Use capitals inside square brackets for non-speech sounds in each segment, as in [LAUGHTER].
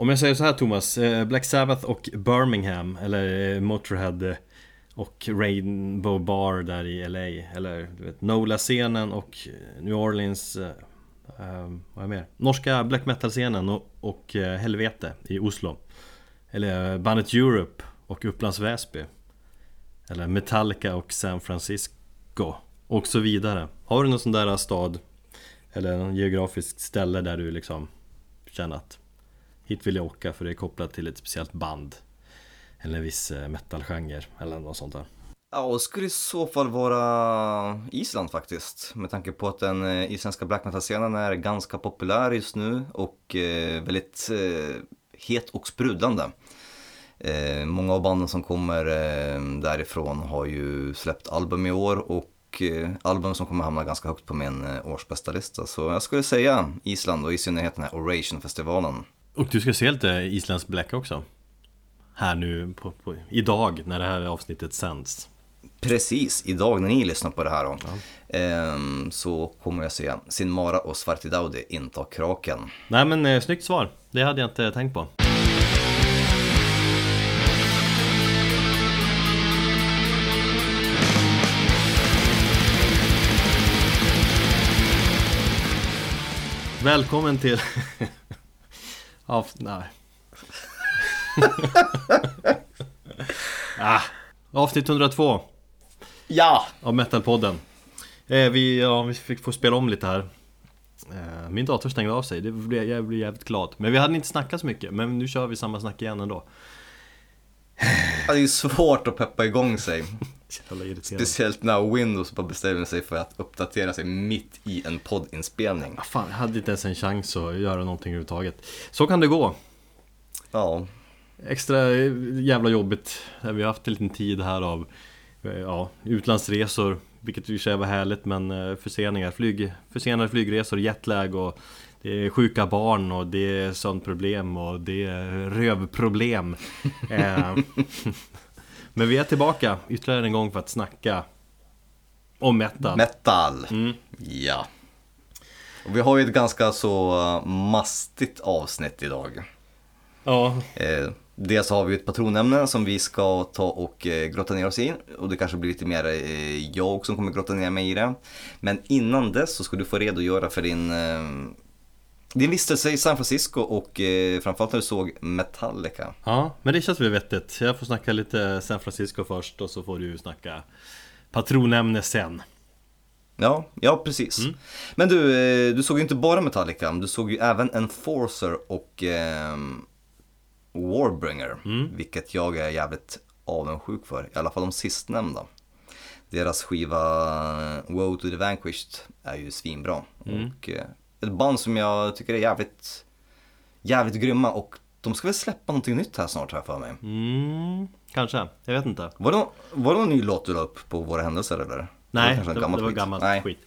Om jag säger så här Thomas, eh, Black Sabbath och Birmingham eller eh, Motorhead eh, och Rainbow Bar där i LA eller du vet NOLA-scenen och New Orleans Um, vad är mer? Norska black metal-scenen och, och uh, Helvete i Oslo. Eller bandet Europe och Upplands Väsby. Eller Metallica och San Francisco Och så vidare. Har du någon sån där stad Eller någon geografiskt ställe där du liksom Känner att Hit vill jag åka för det är kopplat till ett speciellt band Eller en viss eh, metalgenre eller något sånt där Ja, det skulle i så fall vara Island faktiskt. Med tanke på att den eh, isländska black metal-scenen är ganska populär just nu och eh, väldigt eh, het och sprudlande. Eh, många av banden som kommer eh, därifrån har ju släppt album i år och eh, album som kommer hamna ganska högt på min eh, årsbästa lista. Så jag skulle säga Island och i synnerhet den här Oration-festivalen. Och du ska se lite isländsk black också? Här nu, på, på, idag när det här avsnittet sänds. Precis, idag när ni lyssnar på det här då, ja. Ehm, så kommer jag se Sinmara och Svartidaudi inta kraken. Nej men eh, snyggt svar, det hade jag inte tänkt på. Välkommen till... [LAUGHS] ja, nej. ah, avsnitt 102. Ja! Av Metalpodden. Eh, vi, ja, vi fick få spela om lite här. Eh, Min dator stängde av sig, det blev, jag blev jävligt glad. Men vi hade inte snackat så mycket, men nu kör vi samma snack igen ändå. Det är svårt att peppa igång sig [LAUGHS] Speciellt när Windows bara bestämmer sig för att uppdatera sig mitt i en poddinspelning. Ja, Fan, jag hade inte ens en chans att göra någonting överhuvudtaget. Så kan det gå. Ja. Extra jävla jobbigt, vi har haft en liten tid här av Eh, ja, utlandsresor Vilket i och för sig var härligt men eh, förseningar, flyg, försenade flygresor, jetlag och det är sjuka barn och det är sömnproblem och det är rövproblem. [LAUGHS] Eh, [LAUGHS] Men vi är tillbaka ytterligare en gång för att snacka om metal. Metal, mm. ja. Och Vi har ju ett ganska så mastigt avsnitt idag. Ja. Dels har vi ett patronämne som vi ska ta och eh, grotta ner oss i. Och det kanske blir lite mer eh, jag som kommer grotta ner mig i det. Men innan dess så ska du få redogöra för din, eh, din vistelse i San Francisco och framförallt när du såg Metallica. Ja, men det känns väl vettigt. Jag får snacka lite San Francisco först och så får du snacka patronämne sen. Ja, ja precis. Mm. Men du, du såg ju inte bara Metallica, du såg ju även Enforcer och Warbringer, mm. vilket jag är jävligt avundsjuk för, i alla fall de sistnämnda. Deras skiva Woe to the Vanquished är ju svinbra. Mm. Och eh, ett band som jag tycker är jävligt, jävligt grymma och de ska väl släppa någonting nytt här snart här för mig. Mm, kanske, jag vet inte. Var det, var det någon ny låt du la upp på Våra Händelser eller? Nej, det, det, det var gammalt skit. skit.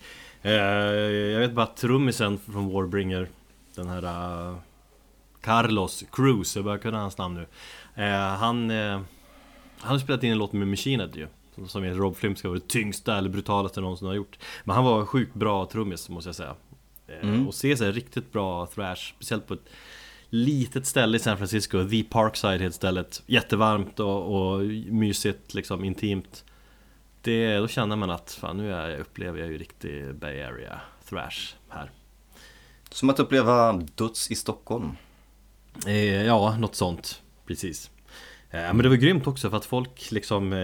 Uh, jag vet bara att trummisen från Warbringer, den här uh, Carlos Cruz, jag börjar kunna hans namn nu eh, Han eh, Han har spelat in en låt med Machine Head ju Som enligt Rob Flynn ska vara det tyngsta eller brutalaste någonsin har gjort Men han var sjukt bra trummis måste jag säga eh, mm. Och ser sig riktigt bra thrash Speciellt på ett litet ställe i San Francisco The Parkside heter stället Jättevarmt och, och mysigt liksom, intimt det, Då känner man att fan nu är, upplever jag ju riktig Bay Area thrash här Som att uppleva döds i Stockholm Eh, ja, något sånt. Precis. Eh, men det var grymt också för att folk liksom... Eh,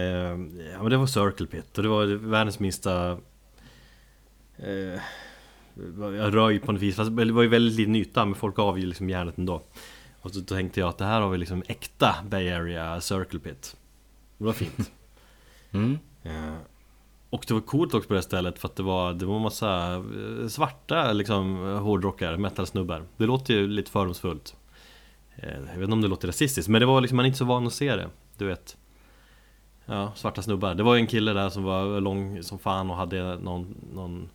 ja men det var Circle Pit och det var världens minsta... Eh, röj på något vis. Fast det var ju väldigt liten yta men folk gav ju liksom järnet ändå. Och så tänkte jag att det här har vi liksom äkta Bay Area Circle Pit. Det var fint. [LAUGHS] Mm. Eh, och det var coolt också på det stället för att det var, det var massa eh, svarta liksom hårdrockare, metalsnubbar. Det låter ju lite fördomsfullt. Eh, jag vet inte om det låter rasistiskt men det var liksom, man är inte så van att se det Du vet Ja, svarta snubbar Det var ju en kille där som var lång som fan och hade någon, någon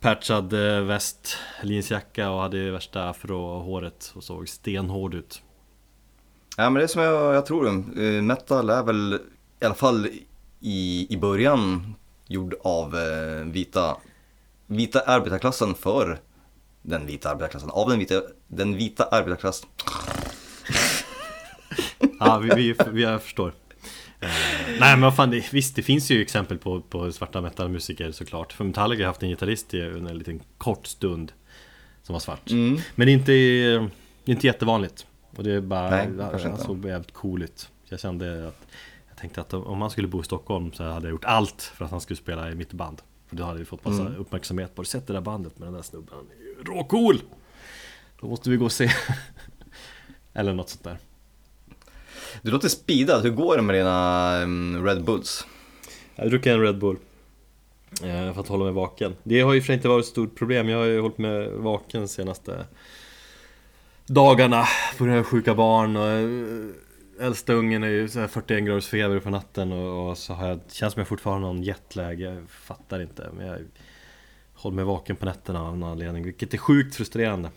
Patchad eh, väst, jeansjacka och hade värsta afro-håret och såg stenhård ut. Ja men det är som jag, jag tror, eh, metal är väl i alla fall i, i början gjord av vita, vita arbetarklassen för den vita arbetarklassen, av den vita, den vita arbetarklassen [LAUGHS] Ja, vi, vi, vi jag förstår. Eh, nej men vad fan, det, visst det finns ju exempel på, på svarta metalmusiker såklart. För Metallica har haft en gitarrist i en liten kort stund som var svart. Mm. Men det är inte, det är inte jättevanligt. Och det är bara, Nej, han såg jävligt cool ut. Jag kände att Jag tänkte att om han skulle bo i Stockholm så hade jag gjort allt för att han skulle spela i mitt band. För då hade vi fått massa Mm. uppmärksamhet på det. Sett det där bandet med den där snubben, han är ju råcool! Då måste vi gå och se. [LAUGHS] Eller något sånt där. Du låter speedad, hur går det med dina mm, Red Bulls? Jag druckit en Red Bull eh, För att hålla mig vaken. Det har ju för sig inte varit ett stort problem. Jag har ju hållit mig vaken de senaste Dagarna. På grund av sjuka barn och eh, Äldsta ungen är ju här 41 graders feber på natten och, och så har jag Känns som jag fortfarande har någon jetlag. Jag fattar inte men jag Håller mig vaken på nätterna av någon anledning Vilket är sjukt frustrerande.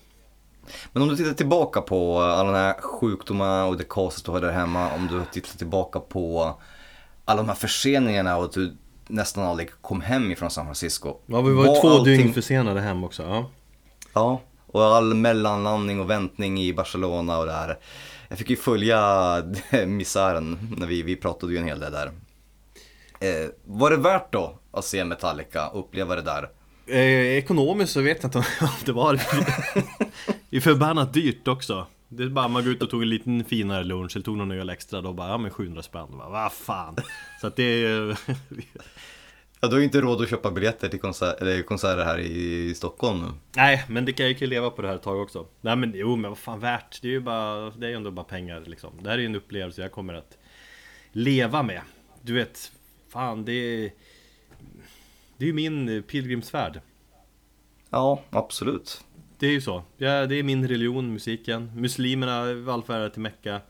Men om du tittar tillbaka på alla de här sjukdomarna och det kaoset du har där hemma, om du tittar tillbaka på alla de här förseningarna och att du nästan aldrig kom hem ifrån San Francisco. Ja vi var Var två allting- dygn försenade hem också ja. Ja, och all mellanlandning och väntning i Barcelona och det här. Jag fick ju följa [LAUGHS] misären när vi, vi pratade ju en hel del där. Eh, var det värt då att se Metallica och uppleva det där? Eh, ekonomiskt så vet jag inte [LAUGHS] om det var det. [LAUGHS] Det är förbannat dyrt också. Det är bara man går ut och tog en liten finare lunch eller tog någon öl extra då bara ja men 700 spänn. Vad fan. Så att det är Ja, du har ju inte råd att köpa biljetter till konsert, eller konserter här i, Stockholm nu. Nej men det kan jag ju leva på det här ett tag också. Nej men jo men vad fan värt. Det är ju bara, det är ju ändå bara pengar liksom. Det här är ju en upplevelse jag kommer att leva med. Du vet, fan det är Det är ju min pilgrimsfärd. Ja, absolut. Det är ju så. Ja, det är min religion, musiken. Muslimerna vallfärdar till Mecka.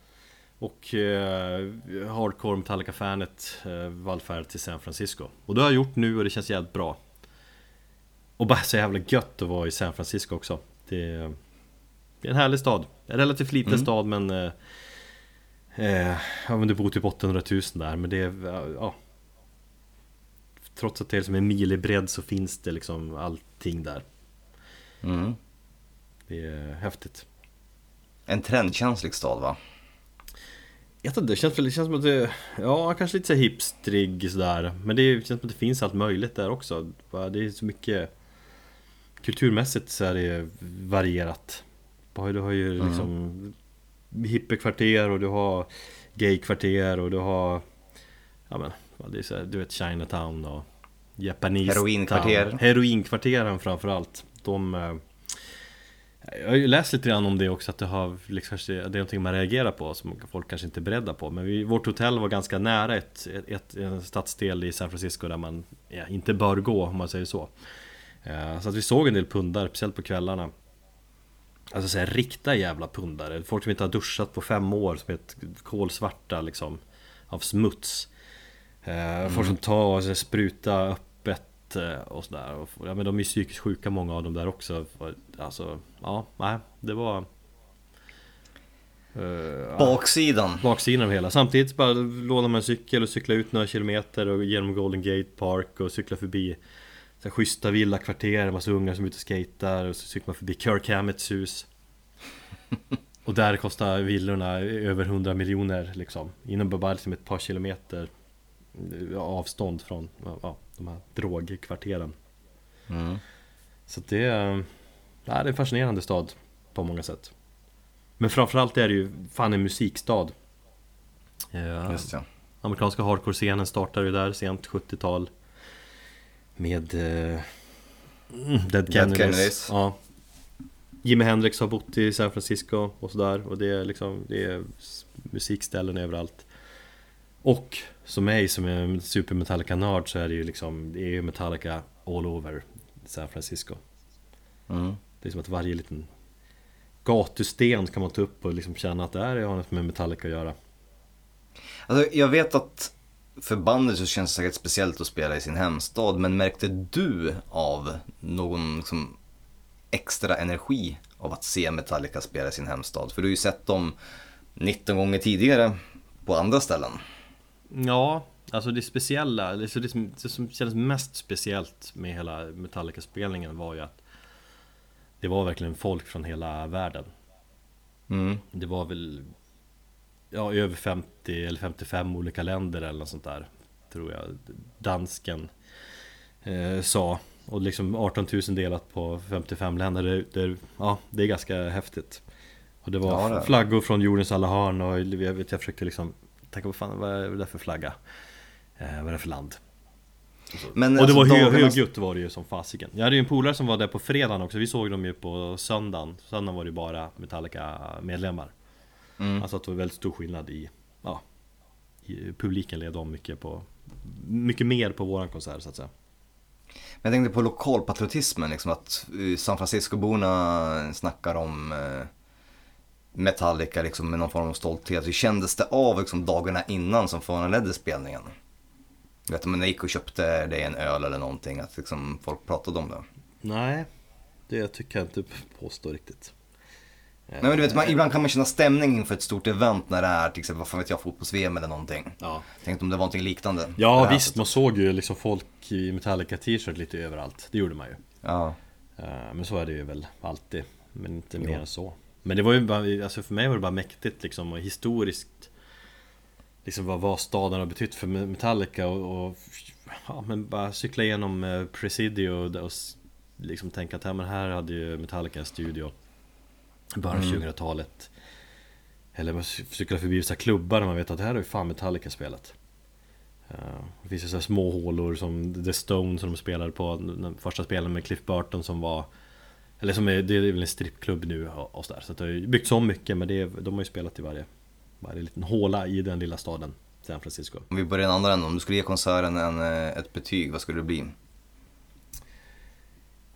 Och eh, hardcore Metallica-fanet eh, vallfärdar till San Francisco. Och det har jag gjort nu och det känns jävligt bra. Och bara så jävla gött att vara i San Francisco också. Det är, det är en härlig stad. En relativt liten Mm. stad men... Eh, eh, ja men det bor typ 800 000 där men det är... Ja, Trots att det är som en mil i bredd så finns det liksom allting där. Mm. Det är häftigt. En trendkänslig stad va? Jag vet inte, det känns, det känns som att det, ja kanske lite så hipstrig sådär Men det känns som att det finns allt möjligt där också Det är så mycket Kulturmässigt så är det varierat Du har ju Mm. liksom Hippiekvarter och du har Gaykvarter och du har Ja men, det är så här, du vet Chinatown och Japanese Heroinkvarter. Heroinkvarteren framförallt De eh, jag har ju läst lite grann om det också att det har liksom, det är någonting man reagerar på som folk kanske inte är beredda på. Men vi, vårt hotell var ganska nära ett, ett, en stadsdel i San Francisco där man ja, inte bör gå om man säger så. Eh, Så att vi såg en del pundare, speciellt på kvällarna. Alltså såhär riktiga jävla pundare. Folk som inte har duschat på fem år som är ett kolsvarta liksom Av smuts. Eh, Folk som tar och spruta öppet eh, och sådär. Ja, men de är ju psykiskt sjuka många av dem där också. Alltså, ja, nej, det var eh, ja, Baksidan. Baksidan av hela. Samtidigt bara lånar man en cykel och cykla ut några kilometer och genom Golden Gate Park och cykla förbi så här, Schyssta villakvarter, en massa ungar som är ute och skejtar och så cyklar man förbi Kirk Hammetts hus. [LAUGHS] Och där kostar villorna över 100 miljoner liksom. Inom bara liksom ett par kilometer eh, avstånd från ja, de här drogkvarteren Mm. Så det är, ja, det är en fascinerande stad på många sätt Men framförallt är det ju fan en musikstad Eh, Just ja. Amerikanska hardcore-scenen startade ju där sent 70-tal Med eh, Dead Kennedys. Kennedys. Ja. Jimi Hendrix har bott i San Francisco och sådär och det är liksom Det är musikställen överallt Och som mig som är en super Metallica-nörd så är det ju liksom Det är ju Metallica all over San Francisco Mm. Det är som att varje liten Gatusten kan man ta upp och liksom känna att det här har något med Metallica att göra Alltså, jag vet att för bandet så känns det säkert speciellt att spela i sin hemstad, men märkte du av någon liksom, extra energi av att se Metallica spela i sin hemstad? För du har ju sett dem 19 gånger tidigare på andra ställen. Ja, alltså det speciella, som, det som, det som kändes mest speciellt med hela Metallica-spelningen var ju att Det var verkligen folk från hela världen. Mm. Det var väl ja, över 50 eller 55 olika länder eller något sånt där Tror jag dansken eh, sa. Och liksom 18 000 delat på 55 länder det, det, Ja, det är ganska häftigt. Och det var Ja, det. flaggor från jordens alla hörn och jag, vet, jag försökte liksom Tänka vad fan, vad är det för flagga? Eh, vad är det för land? Men och det var alltså, hö, dagarnas- högljutt var det ju som fasiken Jag hade ju en polare som var där på fredagen också, vi såg dem ju på söndagen Söndagen var det ju bara Metallica-medlemmar Mm. Alltså att det var väldigt stor skillnad i, ja, i publiken led om mycket på Mycket mer på våran konsert så att säga Men jag tänkte på lokalpatriotismen, liksom att eh, San Francisco-borna snackar om eh, Metallica liksom med någon form av stolthet. Hur kändes det av liksom, dagarna innan som föranledde spelningen? Du vet om man gick och köpte dig en öl eller någonting, att liksom, folk pratade om det. Nej, det tycker jag inte påstå riktigt Nej men du vet, man, ibland kan man känna stämning inför ett stort event när det är till exempel, vad fan vet jag, fotbolls-VM eller någonting. Ja, Tänkte om det var någonting liknande. ja visst, sättet. man såg ju liksom folk i Metallica t-shirt lite överallt Det gjorde man ju Ja. Eh, Men så är det ju väl alltid Men inte Jo. mer än så Men det var ju bara, alltså för mig var det bara mäktigt liksom och historiskt Liksom vad, vad staden har betytt för Metallica och, och ja, men bara cykla igenom eh, Presidio och, liksom tänka att ja, men här hade ju Metallica studio av Mm. 2000-talet Eller man cykla förbi vissa klubbar där man vet att här har ju fan Metallica spelat Eh, Det finns ju så här små hålor som The Stone som de spelade på den första spelen med Cliff Burton som var Eller som är, det är väl en strippklubb nu och och så det har ju byggts om mycket men det är, de har ju spelat i varje Varje liten håla i den lilla staden San Francisco Om vi börjar i den andra änden, om du skulle ge konserten en, eh, ett betyg, vad skulle det bli?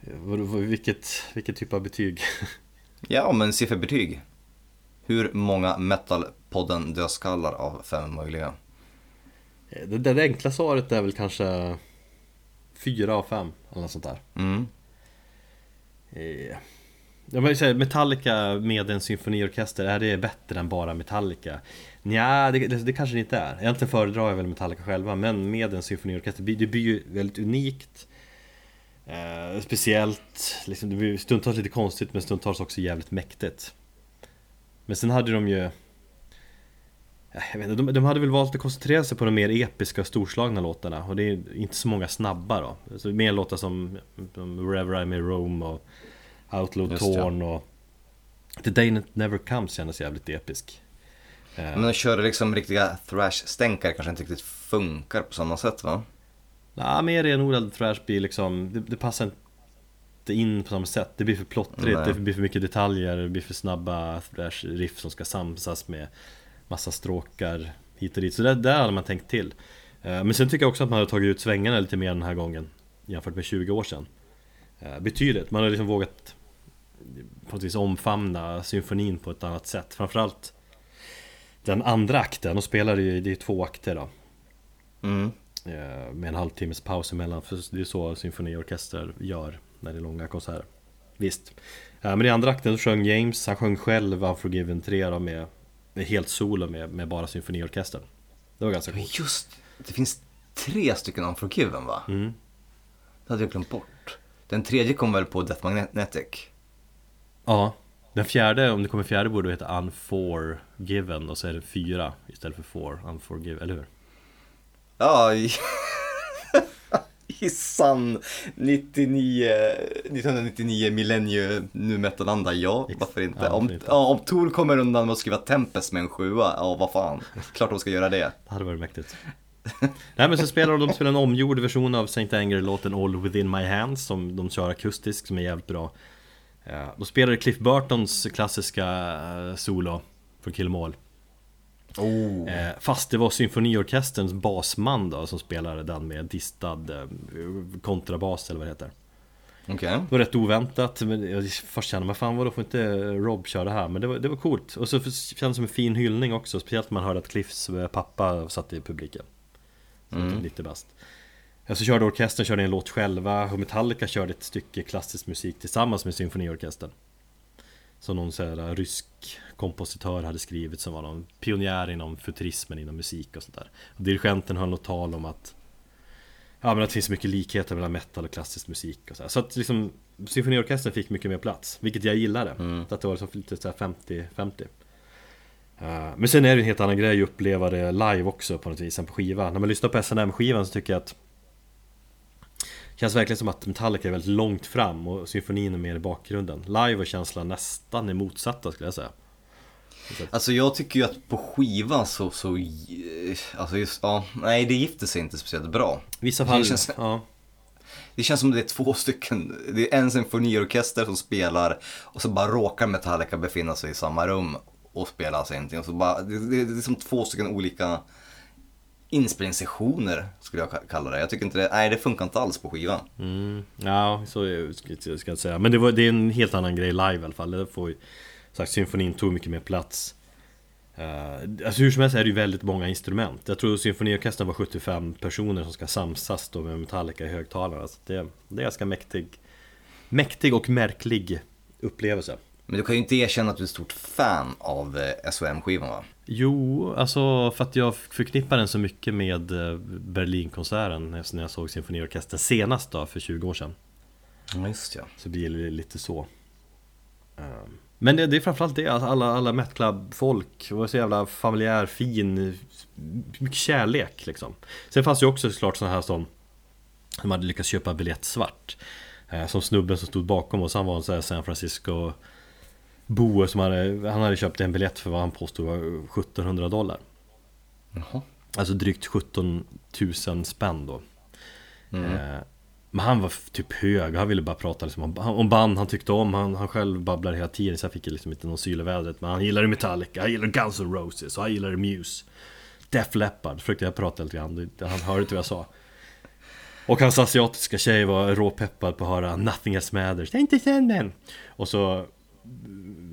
Eh, vilket, vilket typ av betyg? [LAUGHS] Ja, men sifferbetyg. Hur många metalpodden dödskallar av fem möjliga? Eh, Det, det, det enkla svaret är väl kanske Fyra av fem eller något sånt där Mm. Eh, Jag vill säga Metallica med en symfoniorkester, är det bättre än bara Metallica? Nja, det, det, det kanske det inte är. Egentligen föredrar jag väl Metallica själva, men med en symfoniorkester, det blir- det ju väldigt unikt. Eh, speciellt, liksom, det blir stundtals lite konstigt men stundtals också jävligt mäktigt. Men sen hade de ju jag vet inte, de, de hade väl valt att koncentrera sig på de mer episka och storslagna låtarna och det är inte så många snabba då. Alltså, mer låtar som, som Wherever I'm in Rome och Outlaw Just ja. Torn och The Day That Never Comes kändes jävligt episk. Eh, Men att köra liksom riktiga thrash-stänkare kanske inte riktigt funkar på samma sätt va? Ja, mer renodlad thrash blir liksom, det, det passar inte in på samma sätt. Det blir för plottrigt, Nej. det blir för mycket detaljer, det blir för snabba thrash-riff som ska samsas med massa stråkar hit och dit. Så där, där hade man tänkt till. Eh, Men sen tycker jag också att man hade tagit ut svängarna lite mer den här gången jämfört med 20 år sedan. Eh, Betydligt, man har liksom vågat på något vis omfamna symfonin på ett annat sätt. Framförallt den andra akten, och spelar ju, det är två akter då. Mm. Eh, Med en halvtimmes paus emellan, för det är så symfoniorkester gör när det är långa konserter Visst Eh, Men i andra akten så sjöng James, han sjöng själv Unforgiven 3 då med helt solo med, med bara symfoniorkestern Det var ganska coolt just, det finns tre stycken Unforgiven va? mm. Det hade jag glömt bort. Den tredje kom väl på Death Magnetic? Ja Den fjärde, om det kommer fjärde borde det heta Unforgiven och så är det fyra istället för four Unforgiven, eller hur? Ja, [LAUGHS] sann 99, 1999 millennium nu metalanda, ja varför inte? Ja, om, ja, om Tool kommer undan med att skriva Tempest med en sjua, ja vad fan, klart de ska göra det. Det hade varit mäktigt. Nej men så spelar de, de spelar en omgjord version av Saint Anger-låten All Within My Hands som de kör akustisk som är jävligt bra. Eh, Då spelar Cliff Burtons klassiska eh, solo från Kill 'Em All Oh. Eh, Fast det var symfoniorkesterns basman då som spelade den med distad eh, kontrabas eller vad det heter Okej. Det var rätt oväntat, men jag först kände man fan vadå får inte Rob köra det här? Men det var, det var coolt, och så kändes det som en fin hyllning också Speciellt när man hörde att Cliffs eh, pappa satt i publiken Så det var Mm. Lite bäst Ja, Så körde orkestern körde en låt själva och Metallica körde ett stycke klassisk musik tillsammans med symfoniorkestern Som någon så här, eh, rysk kompositör hade skrivit som var någon pionjär inom futurismen inom musik och sånt där och Dirigenten höll något tal om att Ja men att det finns mycket likheter mellan metal och klassisk musik och så här. Så att liksom Symfoniorkestern fick mycket mer plats Vilket jag gillade Mm. Så att det var liksom lite såhär 50-50 Eh, men sen är det en helt annan grej att uppleva det live också på något vis än på skiva. När man lyssnar på SNM-skivan så tycker jag att känns verkligen som att Metallica är väldigt långt fram och symfonin är mer i bakgrunden. Live och känslan nästan är motsatta skulle jag säga. Alltså jag tycker ju att på skiva så, så alltså just, ja, nej det gifter sig inte speciellt bra. Vissa fall, det känns, ja. Det känns som det är två stycken, det är en symfoniorkester som spelar och så bara råkar Metallica befinna sig i samma rum och spela någonting. Och så bara, det, det, det är som två stycken olika inspelningssessioner skulle jag kalla det. Jag tycker inte det, nej det funkar inte alls på skivan. Mm, ja, så ska jag inte säga. Men det, var, det är en helt annan grej live i alla fall. Det får sagt, symfonin tog mycket mer plats. Uh, alltså hur som helst är det ju väldigt många instrument. Jag tror symfoniorkestern var 75 personer som ska samsas då med Metallica i högtalarna. Så det, det är ganska mäktig, mäktig och märklig upplevelse. Men du kan ju inte erkänna att du är ett stort fan av eh, SOM-skivan va? Jo, alltså för att jag förknippar den så mycket med eh, Berlinkonserten när jag såg symfoniorkestern senast då, för 20 år sedan. Ja, just ja. Så blir det lite så. Ehm, men det, det är framförallt det, alltså alla, alla Met Club-folk var så jävla familjär, fin, mycket kärlek liksom. Sen fanns det ju också såklart sådana här som de hade lyckats köpa biljett svart. Eh, som snubben som stod bakom oss, han var en sån här San Francisco boe som hade, han hade köpt en biljett för vad han påstod var 1700 dollar. Jaha. Alltså drygt 17 000 spänn då. Mm. Eh, men han var typ hög, han ville bara prata liksom om, om band han tyckte om. Han, han själv babblade hela tiden så jag fick liksom inte någon syl i vädret. Men han gillade Metallica, han gillade Guns N' Roses och han gillade Muse. Def Leppard, försökte jag prata lite grann, han hörde inte vad jag sa. Och hans asiatiska tjej var råpeppad på att höra 'Nothing else matters' inte sen Och så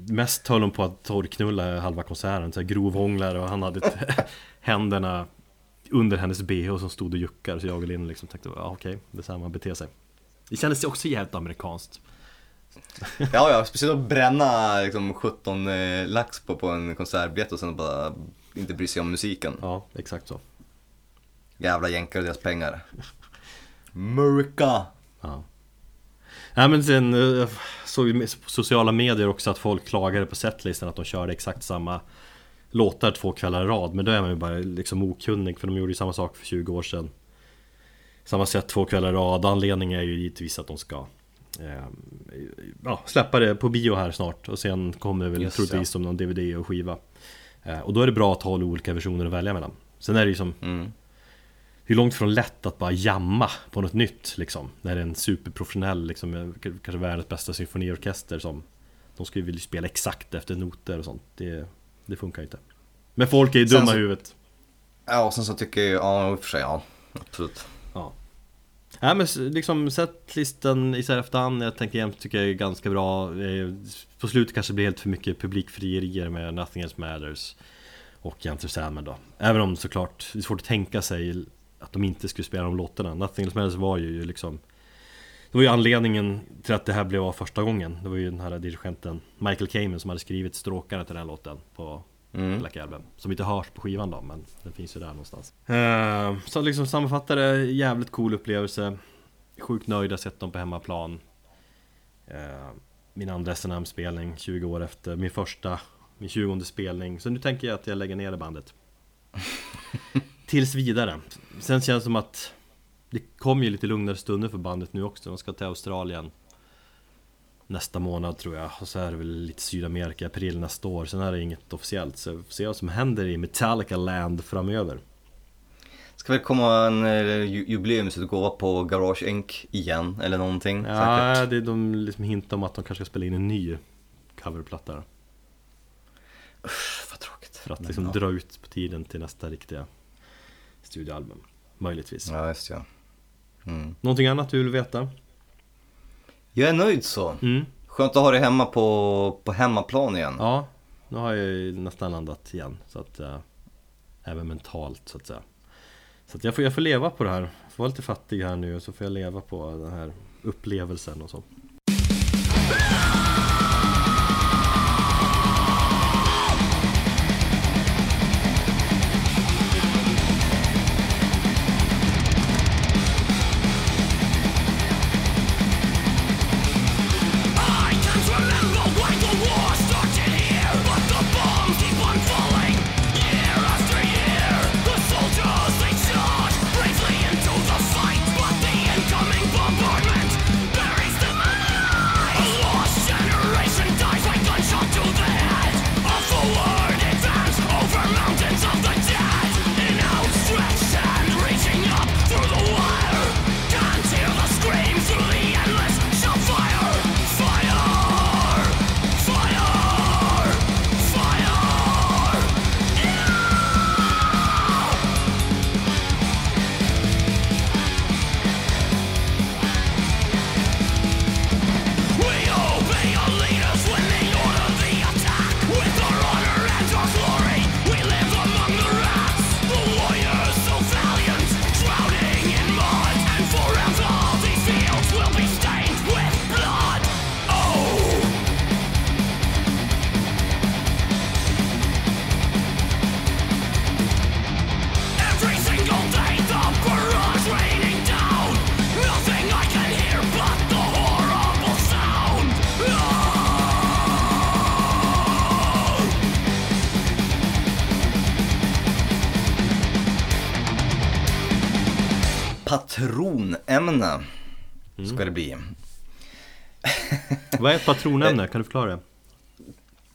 Mest höll hon på att torrknulla halva konserten, så grovhånglare och han hade [LAUGHS] händerna under hennes bh som stod och juckade. Så jag och Linn liksom tänkte ja, okej, det är så här man beter sig. Det kändes ju också jävligt amerikanskt. [LAUGHS] Ja, ja, speciellt att bränna liksom 17 eh, lax på, på en konsertbiljett och sen bara inte bry sig om musiken. Ja, exakt så. Jävla jänkar och deras pengar. America! Ja Nej men sen jag eh, såg vi på sociala medier också att folk klagade på setlisten att de körde exakt samma låtar två kvällar i rad. Men då är man ju bara liksom okunnig för de gjorde ju samma sak för 20 år sedan. Samma sätt två kvällar i rad, anledningen är ju givetvis att de ska eh, ja, släppa det på bio här snart. Och sen kommer det väl Just, troligtvis ja. som någon DVD och skiva. Eh, Och då är det bra att ha olika versioner att välja mellan. Sen är det ju som mm. Det är långt från lätt att bara jamma på något nytt liksom? När det är en superprofessionell, liksom, kanske världens bästa symfoniorkester som De ska ju vilja spela exakt efter noter och sånt. Det, det funkar inte. Men folk är ju dumma i huvudet. Ja, och sen så tycker jag, ja i och för sig, ja. Absolut. Ja. Nej men liksom setlisten i efterhand, jag tänker jämt tycker jag är ganska bra. På slutet kanske det blir helt för mycket publikfrierier med Nothing Else Matters Och Enter Sandman då. Även om såklart, det är svårt att tänka sig att de inte skulle spela de låtarna. Nothing Else Matters var ju liksom Det var ju anledningen till att det här blev av första gången. Det var ju den här dirigenten Michael Kamen som hade skrivit stråkarna till den låten på mm. Black Album. Som inte hörs på skivan då, men den finns ju där någonstans. Uh, så liksom sammanfattade, jävligt cool upplevelse. Sjukt nöjd att sett dem på hemmaplan. Uh, min andra SNM-spelning 20 år efter min första, min 20 spelning. Så nu tänker jag att jag lägger ner det bandet. [LAUGHS] Tills vidare. Sen känns det som att det kommer ju lite lugnare stunder för bandet nu också. De ska till Australien nästa månad tror jag. Och så är det väl lite Sydamerika, april nästa år. Sen är det inget officiellt. Så vi får se vad som händer i Metallica Land framöver. Ska väl komma en eh, jubileumsutgåva på Garage Inc igen eller någonting? Ja, säkert. det, de liksom hintar om att de kanske ska spela in en ny coverplatta. Usch, vad tråkigt. För att liksom dra ut på tiden till nästa riktiga studioalbum. Möjligtvis. Ja, just ja. Mm. Någonting annat du vill veta? Jag är nöjd så. Mm. Skönt att ha det hemma på, på hemmaplan igen. Ja, nu har jag ju nästan landat igen. Så att, äh, även mentalt så att säga. Så att jag, får, jag får leva på det här. Jag får vara lite fattig här nu så får jag leva på den här upplevelsen och så. Vad är ett patronämne? Kan du förklara det?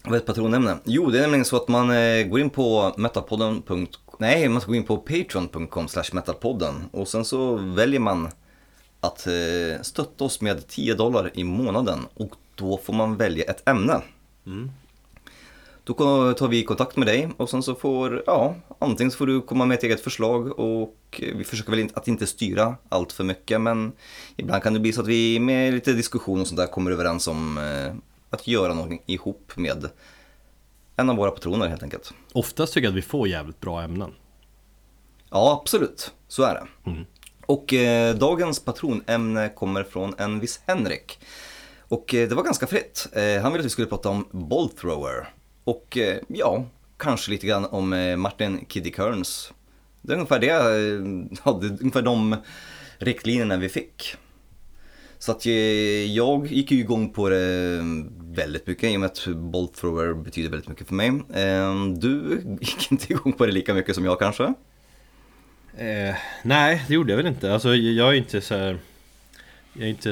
Vad är ett patronämne? Jo, det är nämligen så att man eh, går in på metalpodden. Nej, man ska gå in på patreon.com metalpodden och sen så väljer man att eh, stötta oss med 10 dollar i månaden och då får man välja ett ämne. Mm. Då tar vi kontakt med dig och sen så får, ja, antingen så får du komma med ett eget förslag och vi försöker väl att inte styra allt för mycket men ibland kan det bli så att vi med lite diskussion och sånt där kommer överens om eh, att göra någonting ihop med en av våra patroner helt enkelt. Oftast tycker jag att vi får jävligt bra ämnen. Ja, absolut. Så är det. Mm. Och eh, dagens patronämne kommer från en viss Henrik. Och eh, det var ganska fritt. Eh, han ville att vi skulle prata om Bolt Thrower. Och eh, ja, kanske lite grann om eh, Martin Kiddy Kearns. Det är ungefär det, ja, eh, det är ungefär de riktlinjerna vi fick. Så att jag gick ju igång på det väldigt mycket i och med att Bolt Thrower betyder väldigt mycket för mig. Ehm, du gick inte [LAUGHS] igång på det lika mycket som jag kanske? Eh, nej, det gjorde jag väl inte. Alltså jag är inte så här, Jag är inte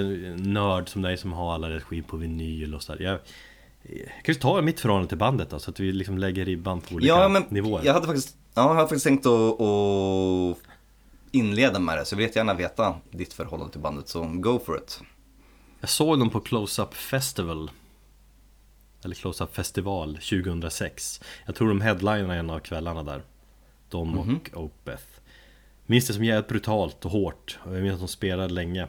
nörd som dig som har alla rätt skivor på vinyl och sådär. Jag, kan ju ta mitt förhållande till bandet då, så att vi liksom lägger ribban på olika Ja, men nivåer. jag hade faktiskt, ja, jag hade faktiskt tänkt att, att inleda med det, så jag vill jättegärna veta ditt förhållande till bandet, så go for it. Jag såg dem på Close-Up Festival Eller Close-Up Festival 2006 Jag tror de headlinade en av kvällarna där De och Opeth. Minns det som jävligt brutalt och hårt och Jag minns att de spelade länge.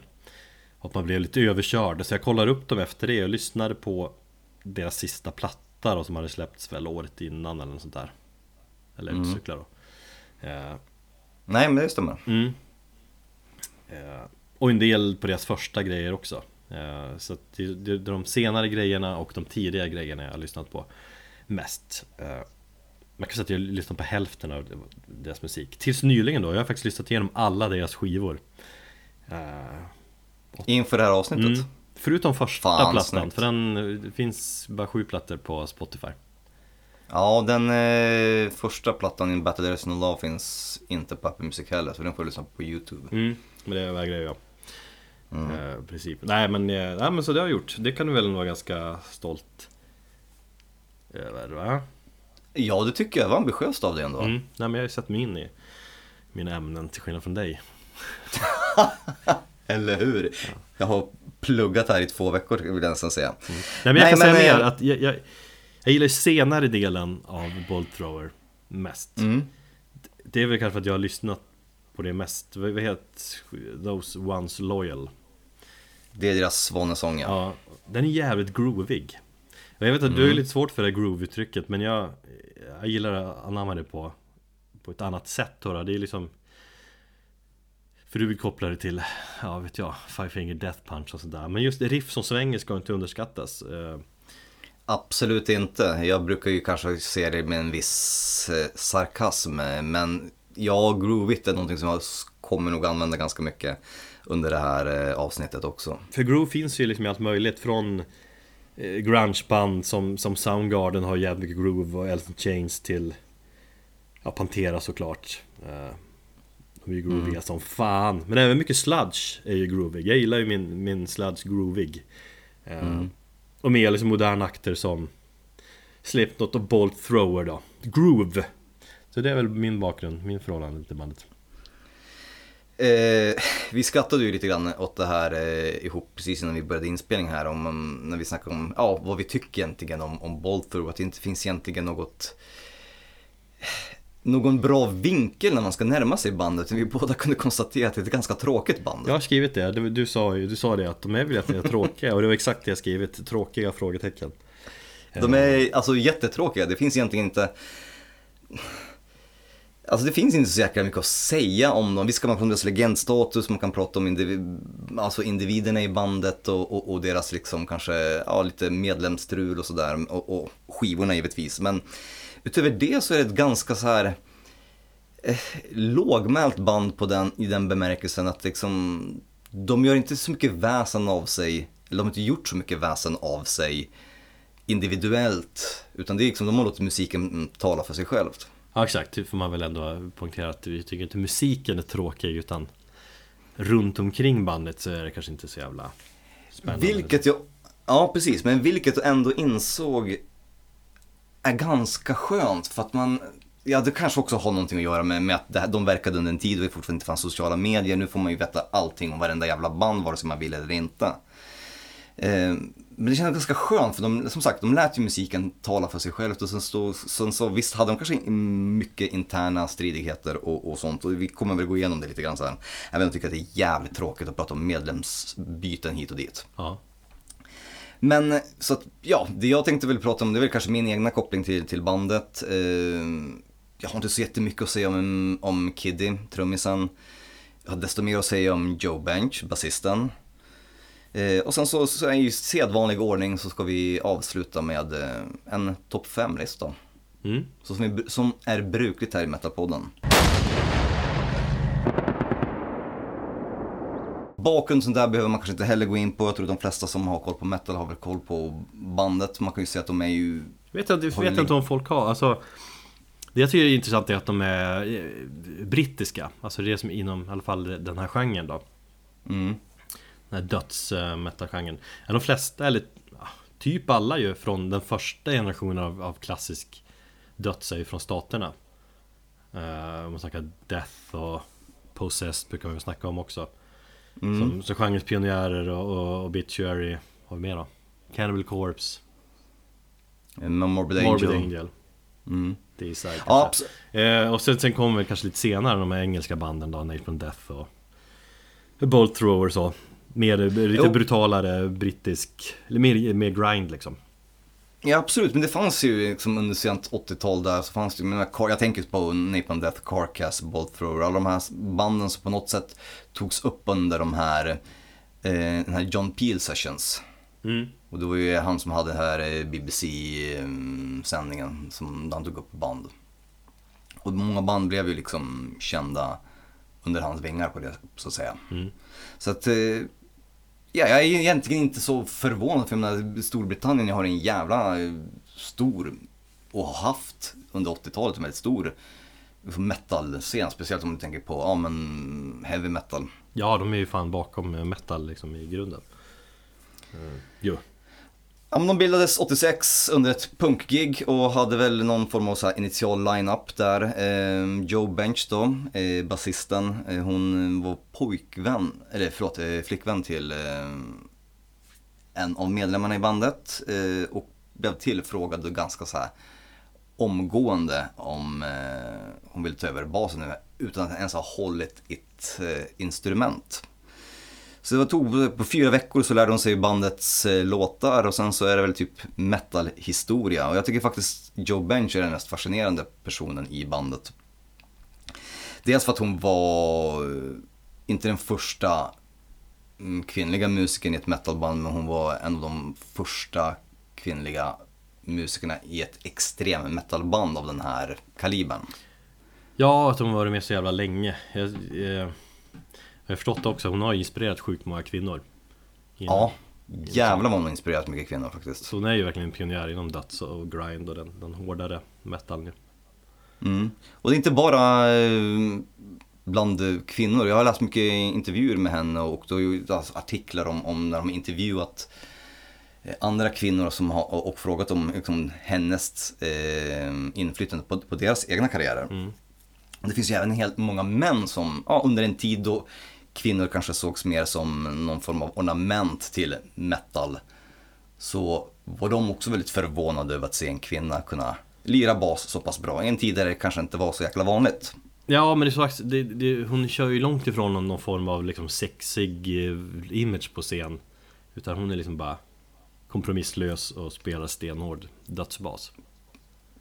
Och att man blev lite överkörd Så jag kollade upp dem efter det. Och lyssnade på Deras sista platta då, som hade släppts väl året innan eller något sånt där Eller Mm. utcyklar då Eh, Nej, men det stämmer. Mm. Eh, och en del på deras första grejer också. Eh, så det, det, de senare grejerna och de tidiga grejerna jag har lyssnat på mest. Eh, man kan säga att jag har lyssnat på hälften av deras musik. Tills nyligen då, jag har faktiskt lyssnat igenom alla deras skivor. Eh, Inför det här avsnittet. mm. Förutom första Fan, plattan, snyggt. för den det finns bara sju plattor på Spotify. Ja, den eh, första plattan, In Battle There Is No Love, finns inte på Apple Music heller, så den får du lyssna på på YouTube. Mm, men det vägrar jag. Mm. Eh, princip. Nej men, eh, nej men så det har jag gjort. Det kan du väl vara ganska stolt över va? Ja, det tycker jag var ambitiöst av dig ändå. Mm. Nej men jag har ju sett mig in i mina ämnen till skillnad från dig. [LAUGHS] Eller hur? Jag har pluggat här i två veckor, vill jag nästan säga. Nej men jag Nej, kan men, säga eh, mer att jag, jag, jag gillar senare delen av Bolt Thrower mest. Mm. Det är väl kanske för att jag har lyssnat på det mest. Vad heter Those Ones Loyal? Det är deras svanesång, ja. Ja, den är jävligt groovig. Jag vet att du är lite svårt för det groove-uttrycket men jag, jag gillar att anamma det på, på ett annat sätt. Då. Det är liksom För du vill koppla det till, ja vet jag, Five Finger Death Punch och sådär. Men just riff som svänger ska inte underskattas. Eh, Absolut inte. Jag brukar ju kanske se det med en viss eh, sarkasm, men ja, groovigt är någonting som jag kommer nog använda ganska mycket under det här eh, avsnittet också. För groove finns ju liksom i allt möjligt från grungeband som, som Soundgarden har jävligt mycket groove och in Chains till ja, Pantera såklart. De är ju grooviga som fan. Men även mycket sludge är ju groovig. Jag gillar ju min, min sludge groovig. Eh, Och mer liksom moderna akter som Slipknot och Bolt Thrower då. Groove. Så det är väl min bakgrund, min förhållande till bandet. Eh, vi skrattade ju lite grann åt det här eh, ihop precis innan vi började inspelning här om, om när vi snackade om ja, vad vi tycker egentligen om, om Bolthrough, att det inte finns egentligen något någon bra vinkel när man ska närma sig bandet. Vi båda kunde konstatera att det är ett ganska tråkigt band. Jag har skrivit det, du, du, sa, ju, du sa det att de är väl jätte- tråkiga och det var exakt det jag skrivit, tråkiga frågetecken. De är alltså jättetråkiga, det finns egentligen inte Alltså det finns inte så jäkla mycket att säga om dem. Visst kan man prata om deras legendstatus, man kan prata om individ, alltså individerna i bandet och, och, och deras liksom kanske, ja lite medlemsstrul och sådär. Och, och skivorna givetvis. Men utöver det så är det ett ganska så här eh, lågmält band på den, i den bemärkelsen att liksom de gör inte så mycket väsen av sig, eller de har inte gjort så mycket väsen av sig individuellt. Utan det är liksom, de har låtit musiken mm, tala för sig självt. Ja exakt, det får man väl ändå poängtera att vi tycker inte musiken är tråkig utan runt omkring bandet så är det kanske inte så jävla spännande. Vilket jag, ja precis, men vilket jag ändå insåg är ganska skönt för att man, ja det kanske också har någonting att göra med, med att det här, de verkade under en tid och det fortfarande inte fanns sociala medier. Nu får man ju veta allting om varenda jävla band vare sig man vill eller inte. Eh, men det kändes ganska skönt för de, som sagt, de lät ju musiken tala för sig själv och sen så, sen så visst hade de kanske mycket interna stridigheter och, och sånt och vi kommer väl gå igenom det lite grann sen. Även om jag tycker att det är jävligt tråkigt att prata om medlemsbyten hit och dit. Ja. Men så att, ja, det jag tänkte väl prata om det är väl kanske min egna koppling till, till bandet. Eh, jag har inte så jättemycket att säga om, om Kiddy, trummisen. Jag har desto mer att säga om Joe Bench, basisten. Eh, och sen så, så i sedvanlig ordning så ska vi avsluta med eh, en topp 5-lista. Mm. Så som, vi, som är brukligt här i Metalpodden. Bakgrund sånt där behöver man kanske inte heller gå in på. Jag tror de flesta som har koll på metal har väl koll på bandet. Man kan ju säga att de är ju... Vet jag, vet jag inte om folk har. Alltså, det jag tycker är intressant är att de är eh, brittiska. Alltså det är som inom i alla fall den här genren då. Mm. Den här döds-metal-genren. De flesta, eller typ alla ju från den första generationen av, av klassisk döds är ju från staterna. Uh, om man snackar Death och Possessed brukar man ju snacka om också. Mm. Som, som genrens pionjärer och, och Obituary, vad har vi mer då? Cannibal Corpse, Morbid Angel. Morbid Angel. Mm. D-side Ja, kanske. abs- Eh, och sen, sen kommer väl kanske lite senare de här engelska banden då, Napalm Death och Bolt Thrower så. Mer, lite Jo. brutalare brittisk, mer, mer grind liksom. Ja absolut, men det fanns ju liksom under sent 80-tal där så fanns det ju, Car- jag tänker på Napalm Death, Carcass, Bolt Thrower, alla de här banden som på något sätt togs upp under de här, eh, den här John Peel Sessions. Mm. Och det var ju han som hade den här eh, BBC-sändningen som han tog upp band. Och många band blev ju liksom kända under hans vingar på det, så att säga. Mm. Så att, eh, ja, jag är egentligen inte så förvånad för jag menar, Storbritannien har en jävla eh, stor, och har haft under 80-talet en väldigt stor metal-scen. Speciellt om du tänker på, ja men heavy metal. Ja, de är ju fan bakom metal liksom i grunden. Mm. jo. Ja, men de bildades 86 under ett punkgig och hade väl någon form av så här initial line-up där. Eh, Joe Bench då, eh, basisten, eh, hon var pojkvän, eller förlåt, eh, flickvän till eh, en av medlemmarna i bandet eh, och blev tillfrågad ganska så här omgående om eh, hon ville ta över basen nu utan att ens ha hållit ett eh, instrument. Så det tog på fyra veckor så lärde hon sig bandets eh, låtar och sen så är det väl typ metal-historia. Och jag tycker faktiskt Joe Bench är den mest fascinerande personen i bandet. Dels för att hon var eh, inte den första mm, kvinnliga musikern i ett metalband men hon var en av de första kvinnliga musikerna i ett extrem metalband av den här kalibern. Ja, att hon varit med så jävla länge. Jag, eh, jag har förstått också, hon har inspirerat sjukt många kvinnor. Inom- Ja, jävlar vad hon har inspirerat mycket kvinnor faktiskt. Så hon är ju verkligen en pionjär inom döds och grind och den, den hårdare metaln. Mm. Och det är inte bara eh, bland kvinnor. Jag har läst mycket intervjuer med henne och då alltså artiklar om, om när de har intervjuat eh, andra kvinnor som har, och frågat om liksom, hennes eh, inflytande på, på deras egna karriärer. Mm. Det finns ju även helt många män som, ja, under en tid då kvinnor kanske sågs mer som någon form av ornament till metal. Så var de också väldigt förvånade över att se en kvinna kunna lira bas så pass bra. I en tid där det kanske inte var så jäkla vanligt. Ja men det är så, det, det, hon kör ju långt ifrån någon, någon form av liksom sexig eh, image på scen Utan hon är liksom bara kompromisslös och spelar stenhård dödsbas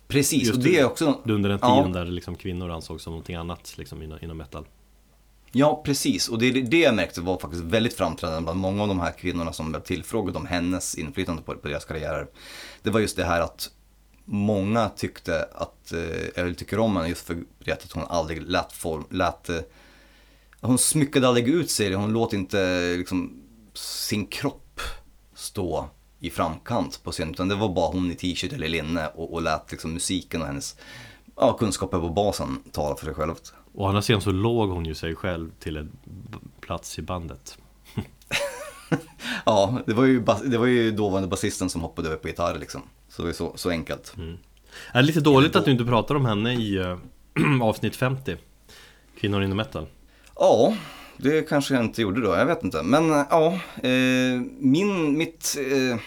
Precis, Just och det är också... Under en Ja. tiden där liksom kvinnor ansågs som någonting annat liksom inom, inom metal Ja, precis. Och det det jag märkte var faktiskt väldigt framträdande bland många av de här kvinnorna som blev tillfrågade om hennes inflytande på, på deras karriärer. Det var just det här att många tyckte att, eh, eller tycker om henne just för det att hon aldrig lät, form, lät eh, hon smyckade aldrig ut sig, hon låt inte eh, liksom sin kropp stå i framkant på scenen utan det var bara hon i t-shirt eller linne och, och lät liksom musiken och hennes ja, kunskaper på basen tala för sig självt. Å andra sidan så låg hon ju sig själv till en plats i bandet. [LAUGHS] ja, det var, ju, det var ju dåvarande basisten som hoppade över på gitarr liksom. Så det var så, så enkelt. Mm. Är det lite dåligt att du inte pratar om henne i äh, [CLEARS THROAT] avsnitt 50? Kvinnor inom metal. Ja, det kanske jag inte gjorde då, jag vet inte. Men ja, eh, min, mitt, eh,